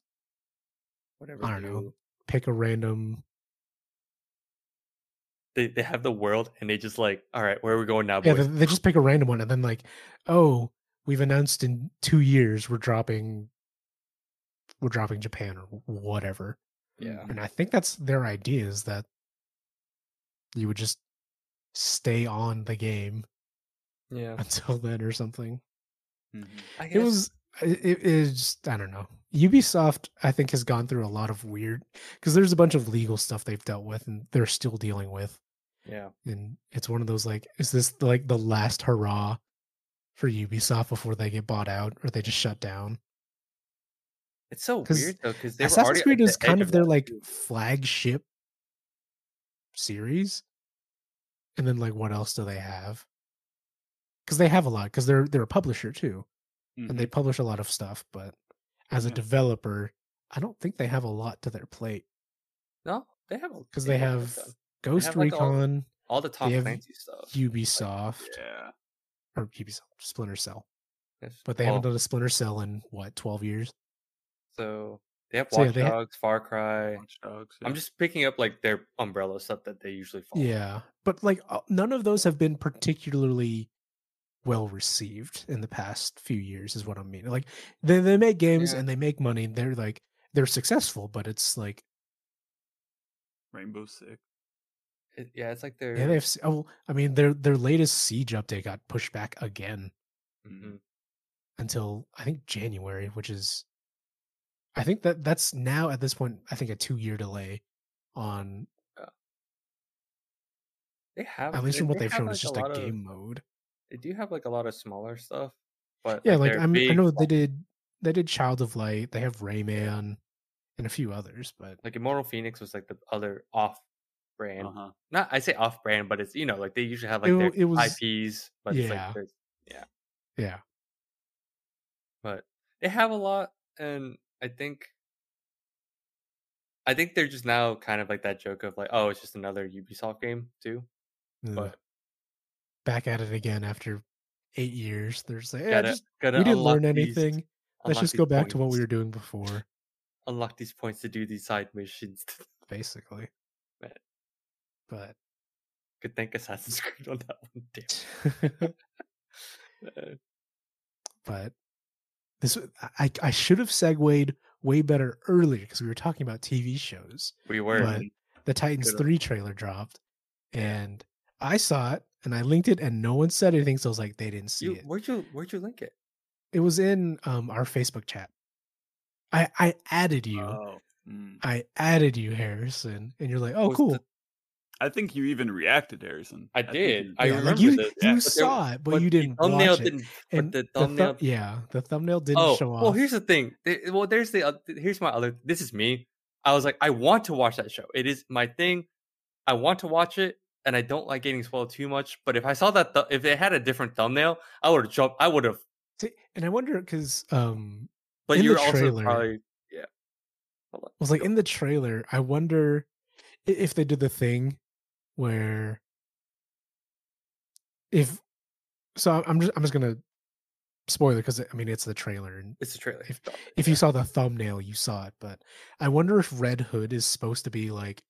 whatever. I don't know. pick a random They they have the world, and they just like, all right, where are we going now, Yeah, boys? they, they just pick a random one and then like, oh, we've announced in two years we're dropping, we're dropping Japan or whatever. yeah, And I think that's their idea is that you would just stay on the game yeah. until then or something. Mhm. I It was, it, is just, I don't know. Ubisoft, I think, has gone through a lot of weird because there's a bunch of legal stuff they've dealt with and they're still dealing with. yeah. and it's one of those like is this like the last hurrah for ubisoft before they get bought out or they just shut down It's so weird though because assassin's creed is kind of their like flagship series and then like what else do they have because they have a lot because they're they're a publisher too and they Mhm. publish a lot of stuff but as a developer i don't think they have a lot to their plate no, they have because they a lot have ghost have, like, recon all the Tom have Clancy stuff. ubisoft Yeah. or ubisoft splinter cell Yes. but they Well, haven't done a splinter cell in what 12 years So They have So, yeah, Watch they Dogs, Far Cry. Watch Dogs. I'm just picking up like their umbrella stuff that they usually follow. Yeah, but like uh, none of those have been particularly well received in the past few years. Is what I mean. Like they they make games Yeah. and they make money. They're like they're successful, but it's like Rainbow Six. It- yeah, it's like they're yeah, they have. Oh, I mean their their latest siege update got pushed back again Mhm. until I think January, which is I think that that's now at this point I think a two year delay on they have at least they- from what they they've have, shown. like, It's just a a lot of- game mode. They do have like a lot of smaller stuff, but Yeah, like their I mean, I know they did they did Child of Light. They have Rayman and a few others, but like Immortal Phoenix was like the other off brand. Uh huh. Not I say off brand, but it's you know like they usually have like It their it was- IPs, but it's yeah. like there's- yeah, but they have a lot, and I think. I think they're just now kind of like that joke of like, oh, it's just another Ubisoft game too. But back at it again after eight years. They're just like, yeah, gotta, just, gotta we didn't learn these- anything. Let's just go back to what we were doing before, Unlock these points to do these side missions. basically. Man. But Could thank Assassin's Creed on that one. Damn. Uh, but this I I should have segued way better earlier because we were talking about TV shows. We were. But the Titans Could've. 3 trailer dropped and I saw it and I linked it and no one said anything. So I was like, they didn't see You, it. where'd you Where'd you link it? It was in um our Facebook chat. I I added you. Oh. Mm. I added you, Harrison, and you're like, oh Was cool. the- I think you even reacted, Harrison. I think did. you- I Yeah, like remember you, this, you yeah. But there- saw it, but, but you didn't thumbnail watch it. didn't. And but the the thu- thumbnail. yeah, the thumbnail didn't oh, show up. well, here's the thing. Well, there's the. oth- Here's my other. This is me. I was like, I want to watch that show. It is my thing. I want to watch it, and I don't like getting spoiled too much. But if I saw that, th- if it had a different thumbnail, I would have jumped. I would have. And I wonder because um But In you're also trailer- probably. Yeah. On. was like in the trailer. I wonder if they did the thing where if so. I'm- I'm just I'm just gonna spoiler because I mean it's the trailer, and It's a trailer. if- if you saw the thumbnail, you saw it. But I wonder if Red Hood is supposed to be like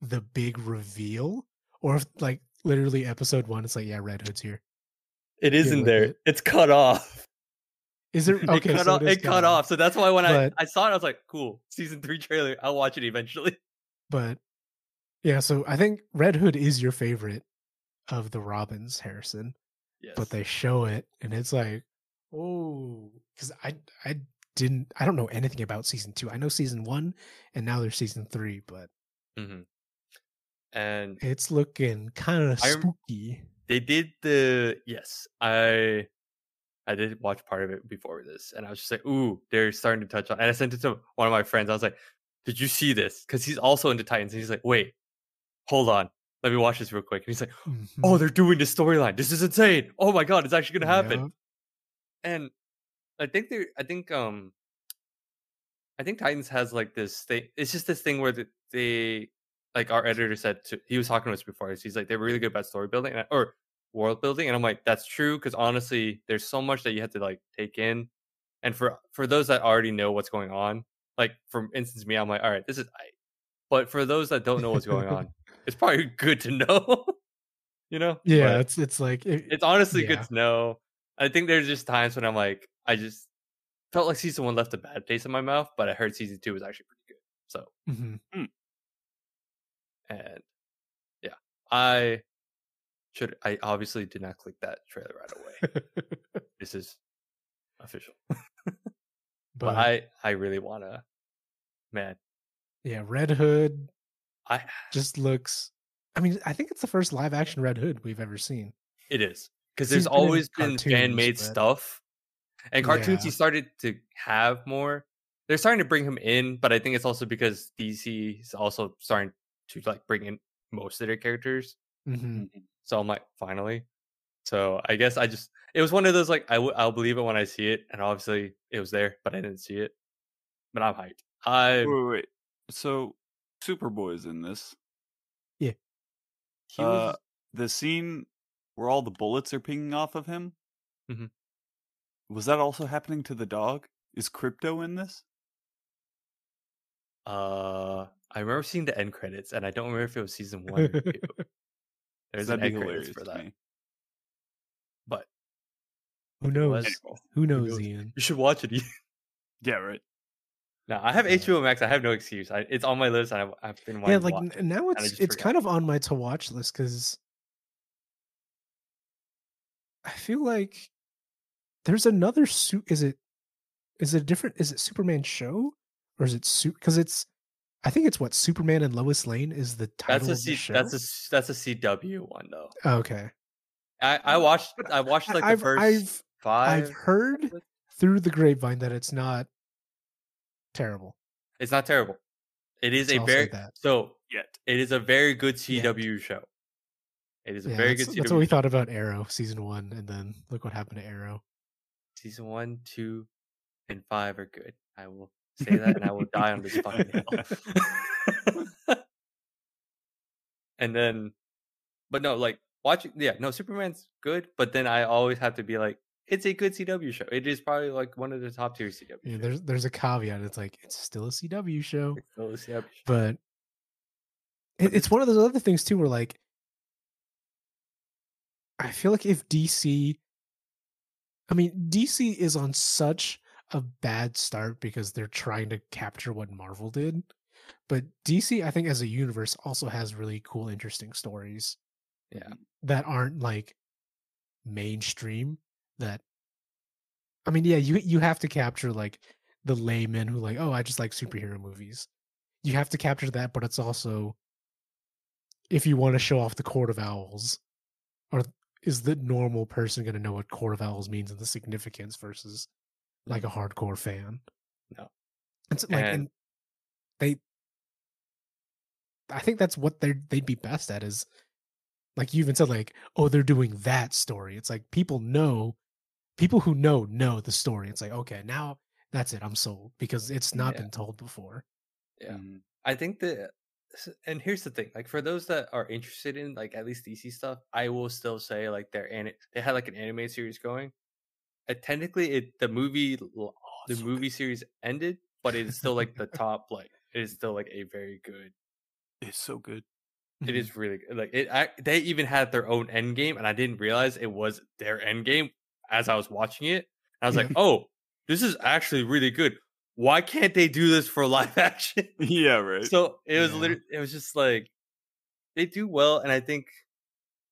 the big reveal, or if like literally episode one, it's like yeah, Red Hood's here. it isn't there. it. It's cut off. Is there okay? it cut so off. it, It cut off. So that's why when But- I I saw it, I was like, cool. Season three trailer. I'll watch it eventually. But yeah, so I think Red Hood is your favorite of the Robins, Harrison. Yes. But they show it, and it's like, oh, because I I didn't I don't know anything about season two. I know season one, and now there's season three, but hmm And it's looking kind of spooky. they did the yes i i did watch part of it before this and i was just like ooh they're starting to touch on and i sent it to one of my friends i was like did you see this because he's also into titans and he's like wait hold on let me watch this real quick and he's like oh Mhm. they're doing this storyline this is insane oh my god it's actually gonna happen Yep. and i think they i think um i think titans has like this thing it's just this thing where the, they like our editor said to, he was talking to us before he's like they're really good about story building and I- or world building and i'm like that's true because honestly there's so much that you have to like take in and for for those that already know what's going on like for instance me i'm like all right this is I. but for those that don't know what's going on it's probably good to know you know Yeah, But- it's it's like it, it's honestly yeah. good to know. I think there's just times when I'm like, I just felt like season one left a bad taste in my mouth, but I heard season two was actually pretty good. So, mhm. And yeah, I should. I obviously did not click that trailer right away. this is official, but, but I I really wanna, man. yeah, Red Hood I just looks. I mean, I think it's the first live action Red Hood we've ever seen. it is because there's been always been fan made stuff, and cartoons he started to have more. They're starting to bring him in, but I think it's also because DC is also starting to like bring in most of their characters. hmm So I'm like, finally. So I guess I just it was one of those like I w- I'll believe it when I see it, and obviously it was there, but I didn't see it. But I'm hyped. I Wait, wait, wait. So Superboy's in this. he Uh, the scene where all the bullets are pinging off of him. Mm-hmm. Was that also happening to the dog? Is Krypto in this? Uh, I remember seeing the end credits, and I don't remember if it was season one or two. There's an That'd be end credits for that, me. but Who knows? was- Who knows, knows? Ian? you should watch it. Ian. Yeah, right. no, I have HBO Max. I have no excuse. I, it's on my list. I've, I've been Yeah, wanting like to watch now it's it's forgot. kind of on my to watch list because I feel like there's another suit. Is it is it different? Is it Superman show or is it suit? Because it's I think it's what Superman and Lois Lane is the title That's a of the show. that's a that's a CW one though. okay. I, I watched I watched like the I've 1st I've 5 I've heard through the grapevine that it's not terrible. It's not terrible. It is So a I'll very so Yet. it is a very good Yet. CW show. It is a Yeah, very that's, good that's what we show. thought about Arrow season one, and then look what happened to Arrow. Season one, two, and five are good. I will say that, and I will die on this fucking hill. and then, but no, like watching, yeah, no, Superman's good, but then I always have to be like, it's a good CW show. It is probably like one of the top tier CW. Yeah, shows. there's there's a caveat. It's like it's still a CW show, It's still a CW show. but it, it's one of those other things too, where like I feel like if DC, I mean DC is on such a bad start because they're trying to capture what Marvel did, but DC I think as a universe also has really cool, interesting stories. Yeah. that aren't like mainstream that I mean, yeah, you you have to capture like the layman who like, oh, I just like superhero movies. You have to capture that, but it's also if you want to show off the Court of Owls, or is the normal person going to know what Court of Owls means and the significance versus like a hardcore fan? No. It's like, And- and they, I think that's what they would they'd be best at is, like you even said, like, oh, they're doing that story. It's like people know, people who know know the story. It's like okay, now that's it. I'm sold because it's not Yeah. been told before. Yeah. Mhm. I think that, and here's the thing: like for those that are interested in like at least DC stuff, I will still say like they're an they had like an anime series going. Uh, technically, it the movie l- the movie series ended, but it is still like the top like it is still like a very good. It's so good. It is really good. Like it, I, they even had their own end game, and I didn't realize it was their end game as I was watching it. I was like, oh, this is actually really good. Why can't they do this for live action? Yeah, right. So it was Yeah. literally, it was just like they do well, and I think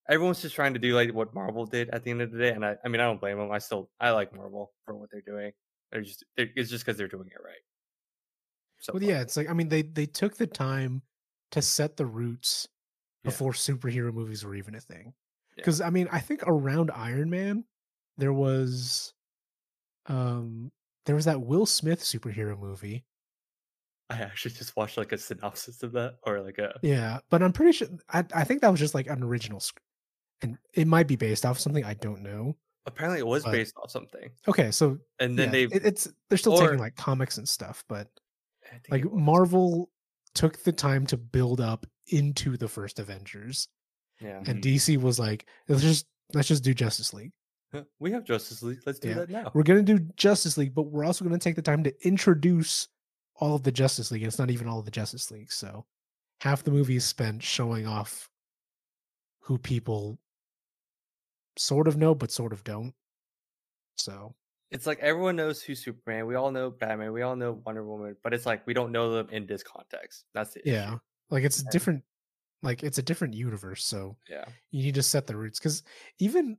everyone's just trying to do like what Marvel did at the end of the day. And I, I mean, I don't blame them. I still, I like Marvel for what they're doing. They're just, they're, it's just because they're doing it right. So Well, far. yeah, it's like I mean they they took the time to set the roots Yeah. before superhero movies were even a thing. Yeah. Because I mean, I think around Iron Man, there was, um, there was that Will Smith superhero movie. I actually just watched like a synopsis of that, or like a Yeah, but I'm pretty sure I I think that was just like an original script, and it might be based off something I don't know. apparently it was But- based off something, Okay, so and then yeah, they it, it's they're still or- taking like comics and stuff, but like. Marvel took the time to build up into the first Avengers. yeah, and Mhm. DC was like, let's just let's just do Justice League. we have Justice League. Let's do Yeah. that now. We're gonna do Justice League, but we're also gonna take the time to introduce all of the Justice League. It's not even all of the Justice League, so half the movie is spent showing off who people sort of know but sort of don't. So It's like everyone knows who's Superman. We all know Batman. We all know Wonder Woman, but it's like we don't know them in this context. That's the yeah, issue. like it's And- different. Like it's a different universe, so Yeah. you need to set the roots. Because even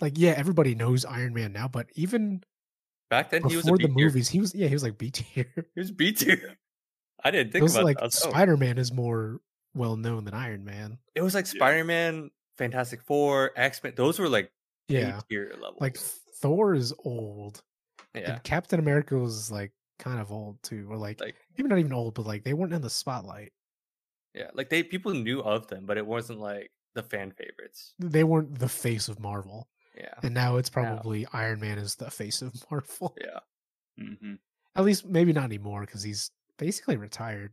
like yeah, everybody knows Iron Man now, but even Back then he was a before the movies, he was yeah, he was like B tier. He was B tier. I didn't think It was about like. Spider Man is more well known than Iron Man. It was like Yeah. Spider Man, Fantastic Four, X Men. Those were like Yeah, tier levels. like Thor is old, yeah, and Captain America was like kind of old too, or like, like even not even old, but like they weren't in the spotlight. yeah, like they people knew of them, but it wasn't like the fan favorites. They weren't the face of Marvel, Yeah, and now it's probably Iron Man is the face of Marvel. yeah. hmm At least maybe not anymore because he's basically retired.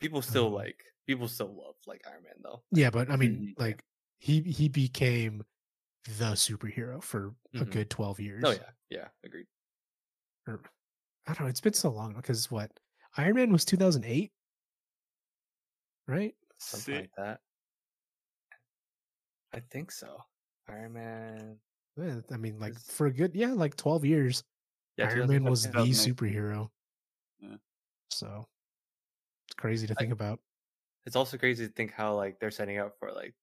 People still Um, like people still love like Iron Man though. Yeah, but I mean, Mhm. like he he became the superhero for a Mhm. good twelve years. Oh yeah, yeah, agreed. or I don't know. It's been so long because what Iron Man was 2008, right? Something See? like that. I think so. Iron Man. Yeah, I mean, like Is- for a good, yeah, like 12 years. Yeah, Iron Man was the superhero. Yeah. So it's crazy to I- think about. It's also crazy to think how like they're setting up for like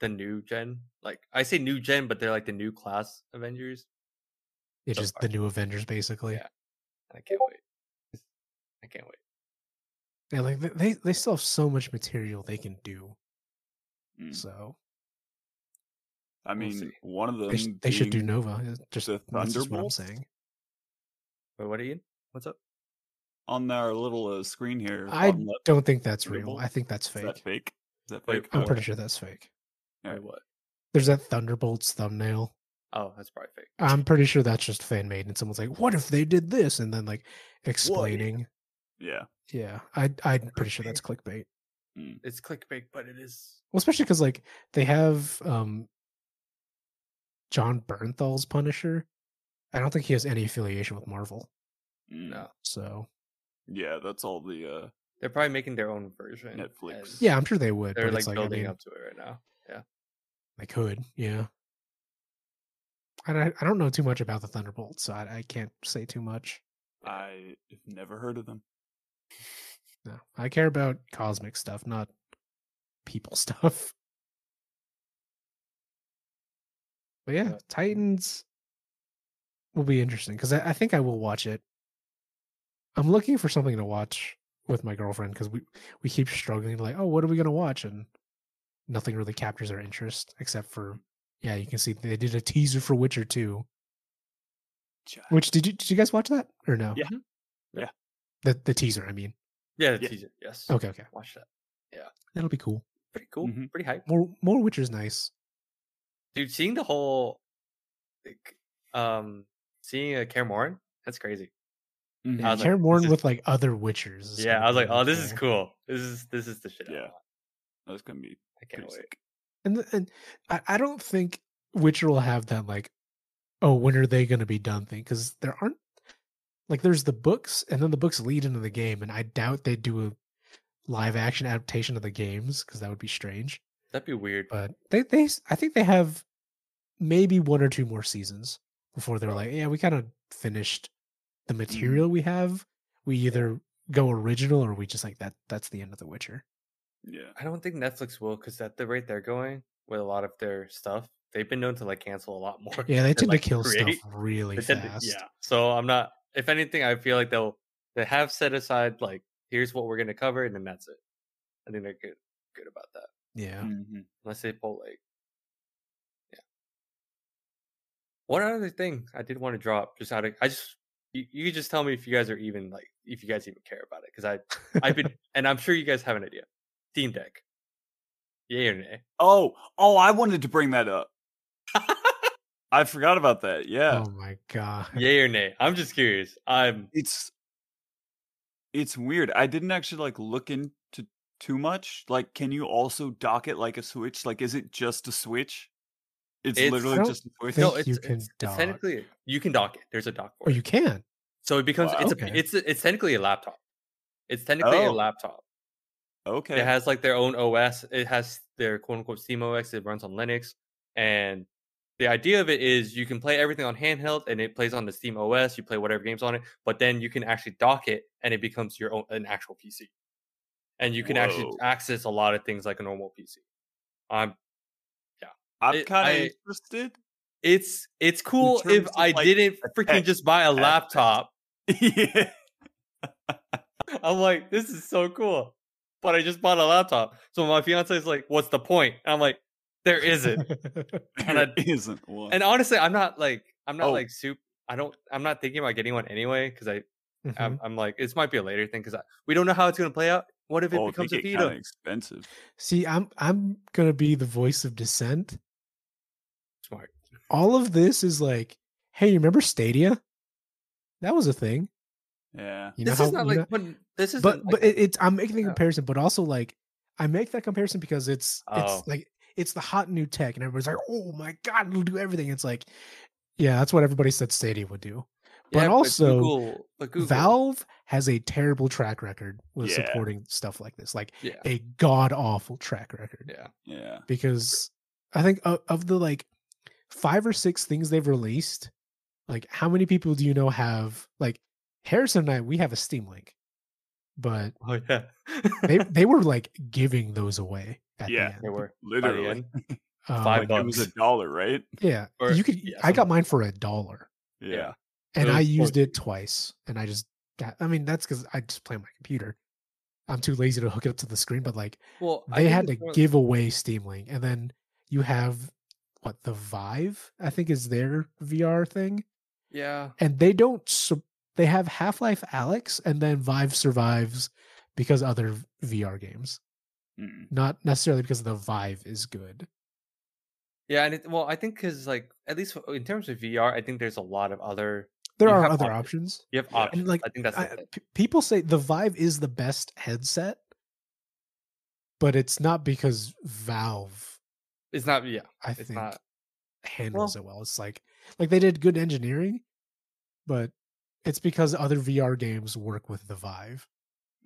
the new gen. Like I say new gen, but they're like the new class Avengers. It's so just far. the new Avengers, basically. Yeah. I can't wait. I can't wait. Yeah, like they they still have so much material they can do. Mm. So I We'll mean, one of them. they, sh- they should do Nova. Just the that's just what I'm saying. Wait, what are you? What's up? On our little uh, screen here. I left. don't think that's real. I think that's Is fake. that fake? Is that fake? I'm what? pretty sure that's fake. Yeah. Wait, what? There's that Thunderbolts thumbnail. Oh, that's probably fake. I'm pretty sure that's just fan made, and someone's like, "What if they did this?" and then like explaining. Yeah. Yeah, I I'm pretty sure that's clickbait. Mm. It's clickbait, but it is. Well, especially because like they have um Jon Bernthal's Punisher. I don't think he has any affiliation with Marvel. No, So Yeah, that's all the uh they're probably making their own version. Netflix. yeah, I'm sure they would. they're but like it's like, I building mean, up to it right now. Yeah, They could, yeah. And I, I don't know too much about the Thunderbolts, so I, I can't say too much. I have never heard of them. No, I care about cosmic stuff, not people stuff. But yeah, Yeah. Titans will be interesting because I, I think I will watch it. I'm looking for something to watch with my girlfriend because we we keep struggling like, oh, what are we gonna watch? And nothing really captures our interest except for yeah, you can see they did a teaser for Witcher 2. Ch- Which did you did you guys watch that or no? Yeah. Mhm. Yeah. The the teaser, I mean. yeah, the Yeah. teaser. Yes. Okay, okay. Watch that. Yeah, that'll be cool. Pretty cool. Mhm. Pretty hype, More more Witcher's nice. dude. Seeing the whole, like, um, seeing a Kaer Morhen, that's crazy. Mhm. I was like, Kaer Morhen this is- with like other Witchers. Yeah, I was like, oh, this is cool. This is this is the shit. Yeah. want. That's gonna be I can't wait. sick. And and I, I don't think Witcher will have that like, oh, when are they going to be done thing? Because there aren't like there's the books, and then the books lead into the game, and I doubt they'd do a live action adaptation of the games because that would be strange. That'd be weird. But they they I think they have maybe one or two more seasons before they're like, yeah, we kind of finished the material we have. We either go original or we just like that. That's the end of the Witcher. Yeah. I don't think Netflix will because at the rate they're going with a lot of their stuff, they've been known to like cancel a lot more. Yeah, they tend like, to kill create. stuff really They tend to- fast. yeah. So I'm not. If anything, I feel like they'll they have set aside like here's what we're gonna cover and then that's it. I think they're good good about that. Yeah. Mhm. Unless they pull like yeah. One other thing I did want to drop just out of I just you, you could just tell me if you guys are even like if you guys even care about it because I I've been and I'm sure you guys have an idea. Steam Deck. Yay or nay? Oh, oh, I wanted to bring that up. I forgot about that. Yeah. Oh my god. Yay or nay? I'm just curious. I'm It's it's weird. I didn't actually like look into too much. Like, can you also dock it like a Switch? Like, is it just a Switch? It's, It's- literally I just a think no, it's, you can it's, it's dock. technically you can dock it. There's a dock for Oh, it. you can. So it becomes it's Wow. a Okay. it's a, it's technically a laptop. It's technically a Oh. laptop. Okay. It has like their own OS. It has their quote unquote Steam OS. It runs on Linux, and the idea of it is you can play everything on handheld, and it plays on the Steam OS. You play whatever games on it, but then you can actually dock it, and it becomes your own an actual PC, and you can actually access a lot of things like a normal PC. Um, I'm kind of interested. it's it's cool if of, I like, didn't freaking just buy a laptop. yeah. I'm like, this is so cool. But I just bought a laptop. So my fiance is like, what's the point? And I'm like, there isn't. And I- There isn't one. and honestly, I'm not like, I'm not Oh. like soup. I don't, I'm not thinking about getting one anyway. Cause I, Mhm. I'm, I'm like, this might be a later thing. Cause we don't know how it's going to play out. What if it oh, becomes a get Vita? kind of expensive. See, I'm I'm gonna be the voice of dissent. Smart. All of this is like, hey, you remember Stadia? That was a thing. Yeah. You know this how, is not like, know- but this is but but it, it's I'm making the uh comparison, but also like I make that comparison because it's Oh. it's like it's the hot new tech, and everybody's like, oh my god, it'll do everything. It's like, yeah, that's what everybody said Stadia would do. But also, Google, but Google, Valve has a terrible track record with Yeah. supporting stuff like this, like yeah, a god awful track record. yeah, Yeah. Because I think of, of the like five or six things they've released, like how many people do you know have like Harrison and I? We have a Steam Link, but oh yeah, they they were like giving those away. At Yeah. the end. they were by the Literally. Um, Five Like, it was a dollar, right? Yeah, Or- you could. yeah, I got mine for a dollar. Yeah. and It I used close. it twice, and I just got. I mean, that's because I just play on my computer. I'm too lazy to hook it up to the screen, but like Well, they had to give away Steam Link, and then you have what the Vive, I think, is their VR thing, Yeah, and they don't. su- They have Half Life Alyx, and then Vive survives because other VR games, Mm. not necessarily because the Vive is good. yeah, and it, well, I think because like at least in terms of VR, I think there's a lot of other. There are other options. options. You have Yeah. options. And like I think that's I- people say the Vive is the best headset, but it's not because Valve, It's not. Yeah, I it's think, not. handles it well. It's like like they did good engineering, but it's because other VR games work with the Vive.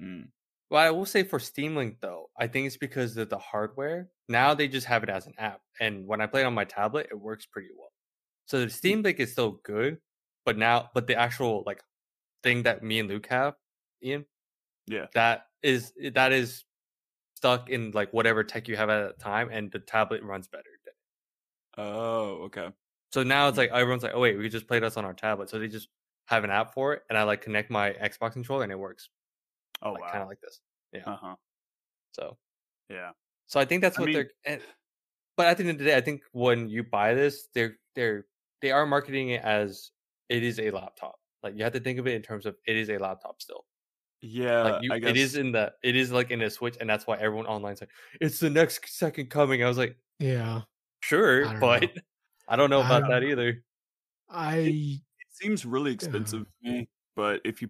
Mm. Well, I will say for Steam Link though, I think it's because of the hardware. Now they just have it as an app, and when I play it on my tablet, it works pretty well. So the Steam Link is still good, but now, but the actual like thing that me and Luke have, Ian, Yeah. that is that is stuck in like whatever tech you have at the time, and the tablet runs better. Oh, okay. So now it's Mm. like everyone's like, oh wait, we could just play this on our tablet. So they just have an app for it, and I like connect my Xbox controller, and it works Oh, like wow. kind of like this. Yeah. Uh huh. So Yeah. So I think that's I what mean- they're. And, but at the end of the day, I think when you buy this, they're they're they are marketing it as it is a laptop. Like you have to think of it in terms of it is a laptop still. Yeah. Like you, Uh, I guess. it is in the it is like in a Switch, and that's why everyone online's like it's the next second coming. I was like, Yeah, sure, I but know. I don't know about don't that know. either. I it seems really expensive to me, but if you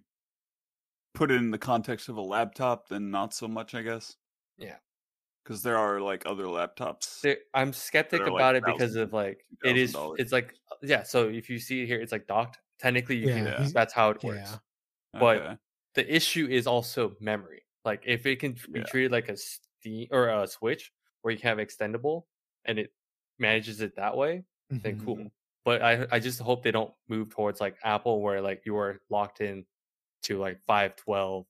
put it in the context of a laptop, then not so much, I guess. Yeah. Because there are like other laptops. There- I'm skeptic are, like, about it because of like it is. It's like yeah. So if you see it here, it's like docked. Technically, you Yeah, can. That's how it works. yeah. but- Okay. The issue is also memory. Like if it can be Yeah. treated like a Steam or a Switch where you can have extendable and it manages it that way, then Mhm. cool. But I I just hope they don't move towards like Apple where like you are locked in to like 512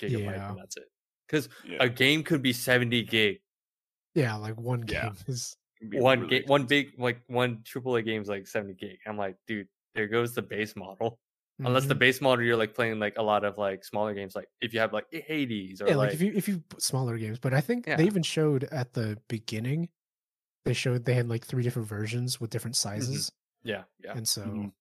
gigabyte Yeah. and that's it. Because Yeah. a game could be 70 gig. Yeah, like one game is One really game one big like one AAA game's like 70 gig. I'm like, dude, there goes the base model. Unless the Mhm. base model you're like playing like a lot of like smaller games like if you have like Hades or yeah, like, like if you if you smaller games, but I think Yeah. they even showed at the beginning. They showed they had like three different versions with different Mm-hmm. sizes, yeah, yeah. and so Mhm.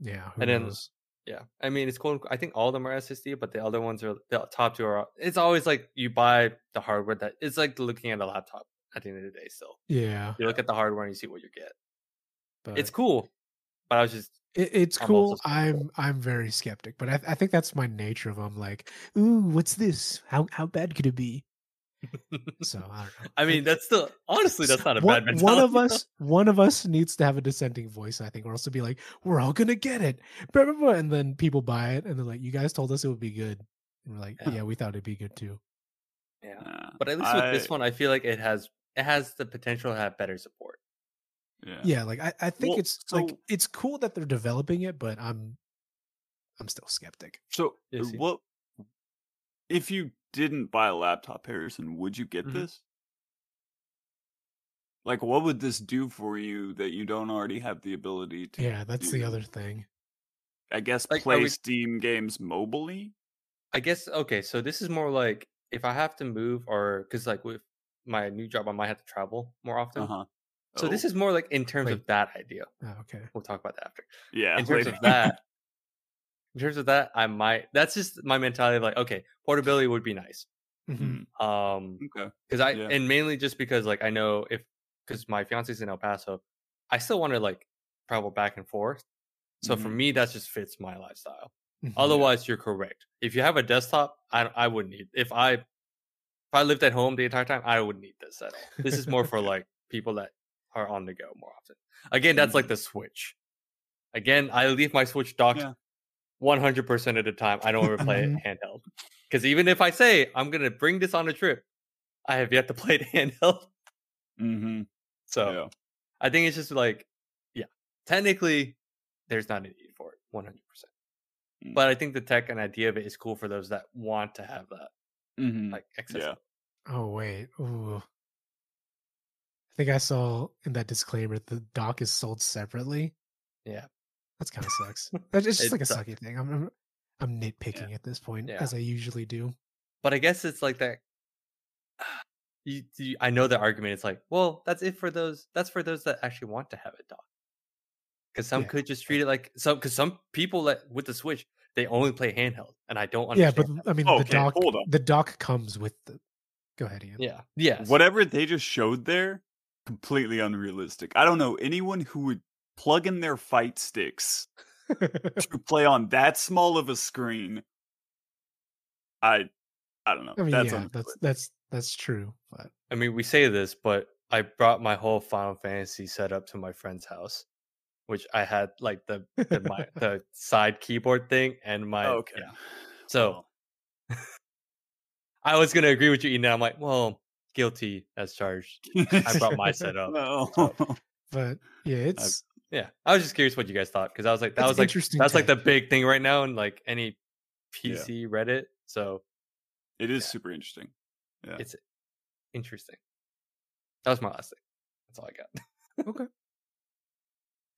yeah, And then- knows? Yeah, I mean it's cool. I think all of them are SSD, but the other ones are the top two are. It's always like you buy the hardware that it's like looking at a laptop. At the end of the day, still Yeah, you look at the hardware and you see what you get. but It's cool, but I was just It, it's I'm cool. I'm I'm very skeptic, but I, I think that's my nature of I'm like, ooh, what's this? How how bad could it be? So I don't know. I mean that's still honestly that's not a one, bad one of us one of us needs to have a dissenting voice, I think, or else to be like, we're all gonna get it. And then people buy it and they're like, You guys told us it would be good. And we're like, Yeah. Yeah, we thought it'd be good too. Yeah, Yeah. but at least with I- this one, I feel like it has it has the potential to have better support. Yeah. Yeah, like I, I think Well, it's like it's cool that they're developing it, but I'm I'm still skeptic. So Yes, uh, you- what if you didn't buy a laptop, Harrison? Would you get Mhm. this? Like, what would this do for you that you don't already have the ability to? Yeah, that's the other thing. I guess Like, play we- Steam games mobily. I guess okay, so this is more like if I have to move or because like with my new job, I might have to travel more often. Uh huh. So this is more like in terms Wait. of that idea. Oh, okay. We'll talk about that after. yeah. in terms later. of that, in terms of that, I might. That's just my mentality. Of like, okay, portability would be nice. Mhm. Mm, Um, okay. because I Yeah. and mainly just because like I know if because my fiance's in El Paso, I still want to like travel back and forth. So for Mhm. me, that just fits my lifestyle. Mhm. Otherwise, you're correct. If you have a desktop, I I wouldn't need. If I if I lived at home the entire time, I wouldn't need this at all. This is more for like people that are on the go more often. Again, that's like Mhm. the switch. Again, I leave my Switch docked Yeah. 100% of the time. I don't ever play it Mhm. handheld. Because even if I say I'm going to bring this on a trip, I have yet to play it handheld. Mm-hmm. So yeah. I think it's just like, yeah, technically, there's not a need for it 100%. Mm. But I think the tech and idea of it is cool for those that want to have that, Mm-hmm. like, accessibility. Oh wait. Ooh. I think I saw in that disclaimer the dock is sold separately. Yeah. That's kind of sucks. That's just It like a sucks. sucky thing. I'm I'm, I'm nitpicking at this point, Yeah. as I usually do. But I guess it's like that. You, you, I know the argument is like, well, that's it for those. That's for those that actually want to have it dock. Because some Yeah. could just treat it like some. Because some people that with the Switch, they only play handheld, and I don't understand. Yeah, understand. but I mean Okay, the dock hold on. the dock comes with the Go ahead, Ian. yeah, yeah. Whatever they just showed there, completely unrealistic. I don't know anyone who would plug in their fight sticks to play on that small of a screen. I, I don't know. I mean, that's yeah, that's that's that's true. But I mean, we say this, but I brought my whole Final Fantasy setup to my friend's house, which I had like the the, my, the side keyboard thing and my okay. yeah. So I was gonna agree with you, Eden. I'm like, well, guilty as charged. I brought my setup. No. but yeah, it's Yeah, I was just curious what you guys thought because I was like, that was like interesting that's like the big thing right now in like any Yeah. PC Reddit. So it is Yeah. super interesting. Yeah. it's interesting. That was my last thing. That's all I got. Okay.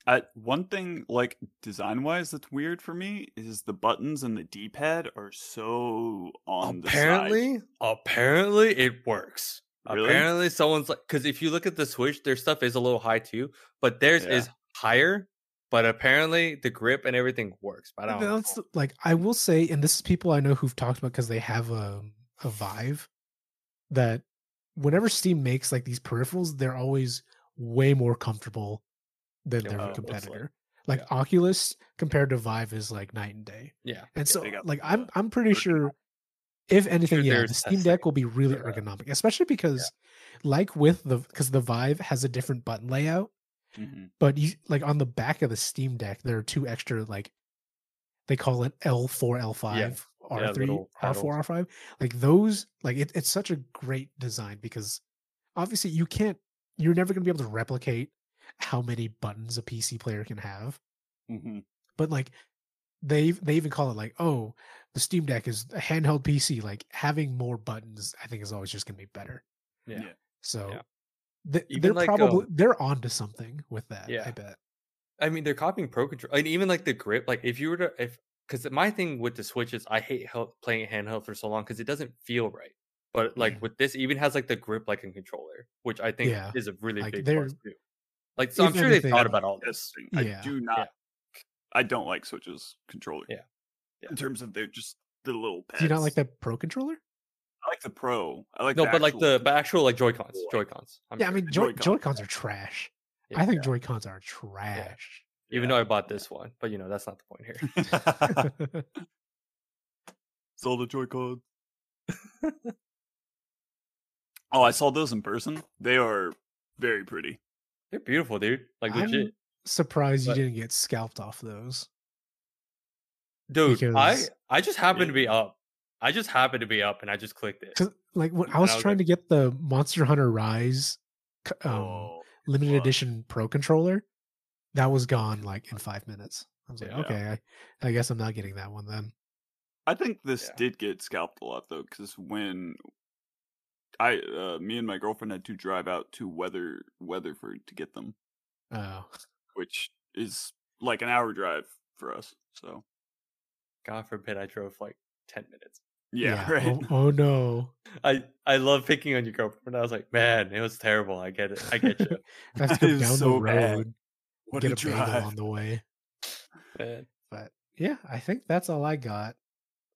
I, one thing, like design wise, that's weird for me is the buttons and the D pad are so on the apparently, apparently it works. Really? Apparently, someone's like, because if you look at the Switch, their stuff is a little high too, but theirs Yeah. is higher. But apparently, the grip and everything works. But I don't. know. that's like I will say, and this is people I know who've talked about because they have a a Vive that whenever Steam makes like these peripherals, they're always way more comfortable than Yeah, their it's like- competitor. Like yeah. Oculus compared to Vive is like night and day. Yeah, And so like I'm I'm pretty sure if anything, yeah, the Steam Deck will be really ergonomic, especially because like with the because the Vive has a different button layout, Mhm. but you like on the back of the Steam Deck, there are two extra like they call it L4, L5, Yeah, R3, little R4, R5. Like those, like it, it's such a great design because obviously you can't, you're never gonna be able to replicate how many buttons a PC player can have. Mhm. But like they they even call it like, oh, the Steam Deck is a handheld PC. Like having more buttons, I think is always just gonna be better. yeah. Yeah. So Yeah. th- they're like, probably um, they're onto something with that. Yeah. I bet. I mean, they're copying Pro Control, and even like the grip. Like, if you were to, if because my thing with the Switch is I hate hel- playing handheld for so long because it doesn't feel right. But like Yeah. with this, it even has like the grip like a controller, which I think Yeah. is a really Like, big they're- plus too. Like, so if I'm sure they've thought about all this. Testing. I do not. I don't like Switch's controller. Yeah. Yeah. In terms of their just the little pads. Do you not like that Pro controller? I like the Pro. I like No, the but like the but actual like Joy controller. Cons, Joy Cons. yeah, I mean Joy Joy-Cons, Joy Cons yeah. are trash. Yeah. I think Joy Cons are trash. even Yeah. though I bought this one, but you know that's not the point here. Zelda Joy-Con. oh, I saw those in person. They are very pretty. They're beautiful, dude. Like I'm legit, surprised But- you didn't get scalped off those. dude. I because- I just happened to be up. I just happened to be up, and I just clicked it. Like when I was I was trying like- to get the Monster Hunter Rise um, oh, limited fuck. edition Pro controller, that was gone like in five minutes. I was like, Yeah. okay, I, I guess I'm not getting that one then. I think this Yeah. did get scalped a lot though, because when I, uh, me and my girlfriend had to drive out to Weather Weatherford to get them, Oh, which is like an hour drive for us. So God forbid I drove like ten minutes. yeah, right. Oh, oh no, I I love picking on your girlfriend. I was like, man, it was terrible. I get it. I get you. I have That to go down so the bad. road, what get a a bagel drive. on the way. man. But yeah, I think that's all I got.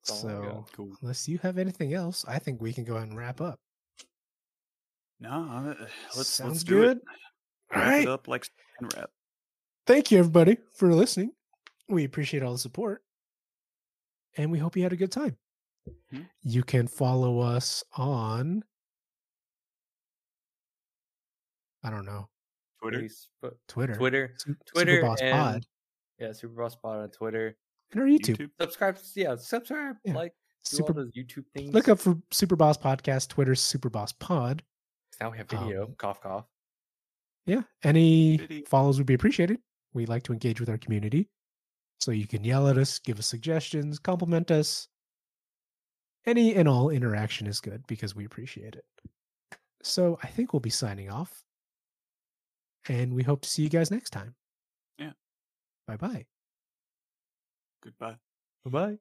That's all I got. So Cool. unless you have anything else, I think we can go ahead and wrap up. No, uh, let's Sounds let's do good. it. All Wrap right. it up like and wrap. Thank you everybody for listening. We appreciate all the support. And we hope you had a good time. Hmm. You can follow us on I don't know, Twitter. Facebook, Twitter. Twitter, Twitter Superboss and- Pod. Yeah, Super Boss Pod on Twitter. and our YouTube. YouTube. Subscribe. Yeah, subscribe. Yeah. Like Super. all those YouTube things. Look up for Super Boss Podcast. Twitter Super Boss Pod. Now we have video. um, cough, cough. Yeah, any Video. follows would be appreciated. We like to engage with our community, so you can yell at us, give us suggestions, compliment us. Any and all interaction is good because we appreciate it. So I think we'll be signing off, and we hope to see you guys next time. Yeah. Bye bye. Goodbye. Bye bye.